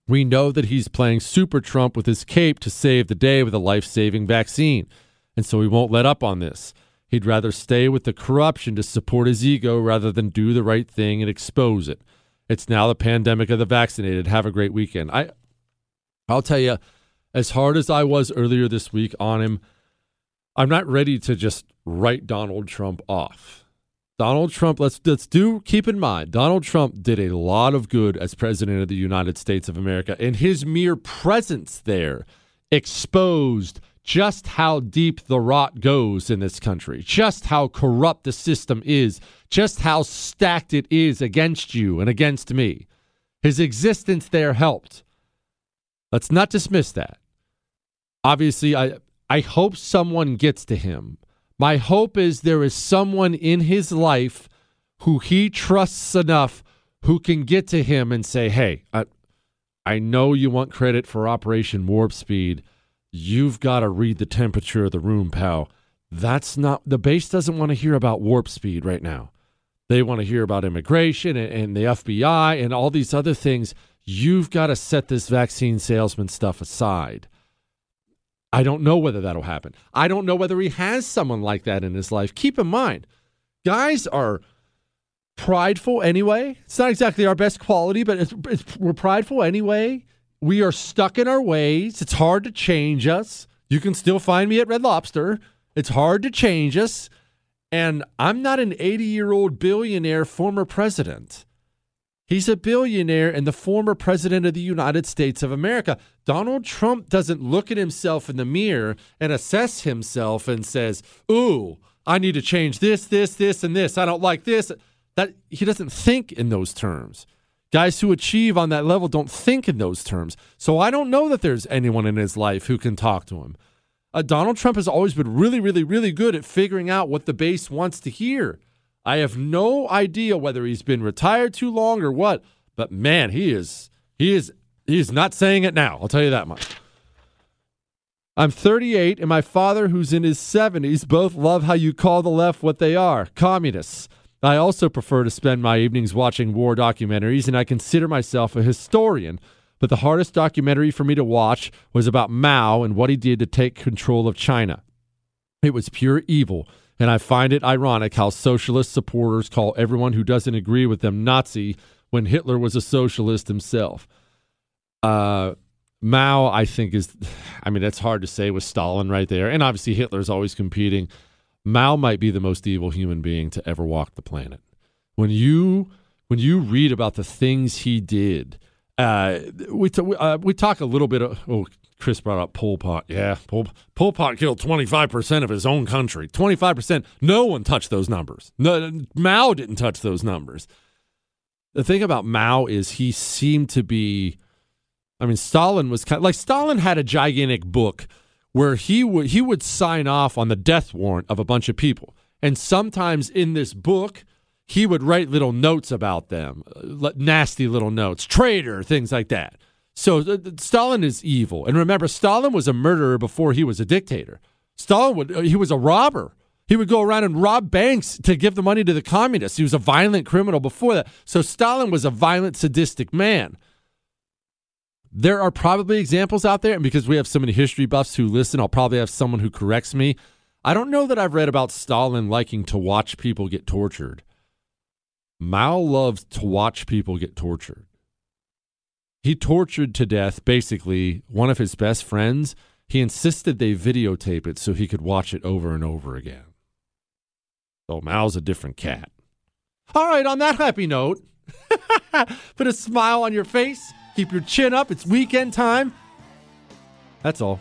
We know that he's playing Super Trump with his cape to save the day with a life saving vaccine, and so he won't let up on this. He'd rather stay with the corruption to support his ego rather than do the right thing and expose it. It's now the pandemic of the vaccinated. Have a great weekend. I I'll tell you, as hard as I was earlier this week on him, I'm not ready to just write Donald Trump off. Donald Trump, let's let's do keep in mind, Donald Trump did a lot of good as president of the United States of America, and his mere presence there exposed just how deep the rot goes in this country, just how corrupt the system is, just how stacked it is against you and against me. His existence there helped. Let's not dismiss that. Obviously, I I hope someone gets to him. My hope is there is someone in his life who he trusts enough who can get to him and say, "Hey, I, I know you want credit for Operation Warp Speed. You've got to read the temperature of the room, pal. That's not the base doesn't want to hear about warp speed right now. They want to hear about immigration and, and the FBI and all these other things. You've got to set this vaccine salesman stuff aside. I don't know whether that'll happen. I don't know whether he has someone like that in his life. Keep in mind, guys are prideful anyway. It's not exactly our best quality, but it's, it's, we're prideful anyway. We are stuck in our ways. It's hard to change us. You can still find me at Red Lobster. It's hard to change us. And I'm not an 80 year old billionaire former president. He's a billionaire and the former president of the United States of America. Donald Trump doesn't look at himself in the mirror and assess himself and says, "Ooh, I need to change this, this, this and this. I don't like this." That he doesn't think in those terms. Guys who achieve on that level don't think in those terms. So I don't know that there's anyone in his life who can talk to him. Uh, Donald Trump has always been really, really, really good at figuring out what the base wants to hear. I have no idea whether he's been retired too long or what, but man, he is he is he is not saying it now. I'll tell you that much. I'm 38 and my father who's in his 70s both love how you call the left what they are, communists. I also prefer to spend my evenings watching war documentaries and I consider myself a historian. But the hardest documentary for me to watch was about Mao and what he did to take control of China. It was pure evil and I find it ironic how socialist supporters call everyone who doesn't agree with them Nazi when Hitler was a socialist himself. Uh, Mao, I think, is, I mean, that's hard to say with Stalin right there. And obviously, Hitler's always competing. Mao might be the most evil human being to ever walk the planet. When you when you read about the things he did, uh, we t- uh, we talk a little bit. Of, oh, Chris brought up Pol Pot. Yeah, Pol, Pol Pot killed twenty five percent of his own country. Twenty five percent. No one touched those numbers. No, Mao didn't touch those numbers. The thing about Mao is he seemed to be. I mean, Stalin was kind of, like Stalin had a gigantic book where he would he would sign off on the death warrant of a bunch of people, and sometimes in this book he would write little notes about them, uh, nasty little notes, traitor, things like that. So uh, Stalin is evil, and remember, Stalin was a murderer before he was a dictator. Stalin would uh, he was a robber. He would go around and rob banks to give the money to the communists. He was a violent criminal before that. So Stalin was a violent, sadistic man. There are probably examples out there, and because we have so many history buffs who listen, I'll probably have someone who corrects me. I don't know that I've read about Stalin liking to watch people get tortured. Mao loved to watch people get tortured. He tortured to death basically one of his best friends. He insisted they videotape it so he could watch it over and over again. So Mao's a different cat. All right, on that happy note, put a smile on your face, keep your chin up. It's weekend time. That's all.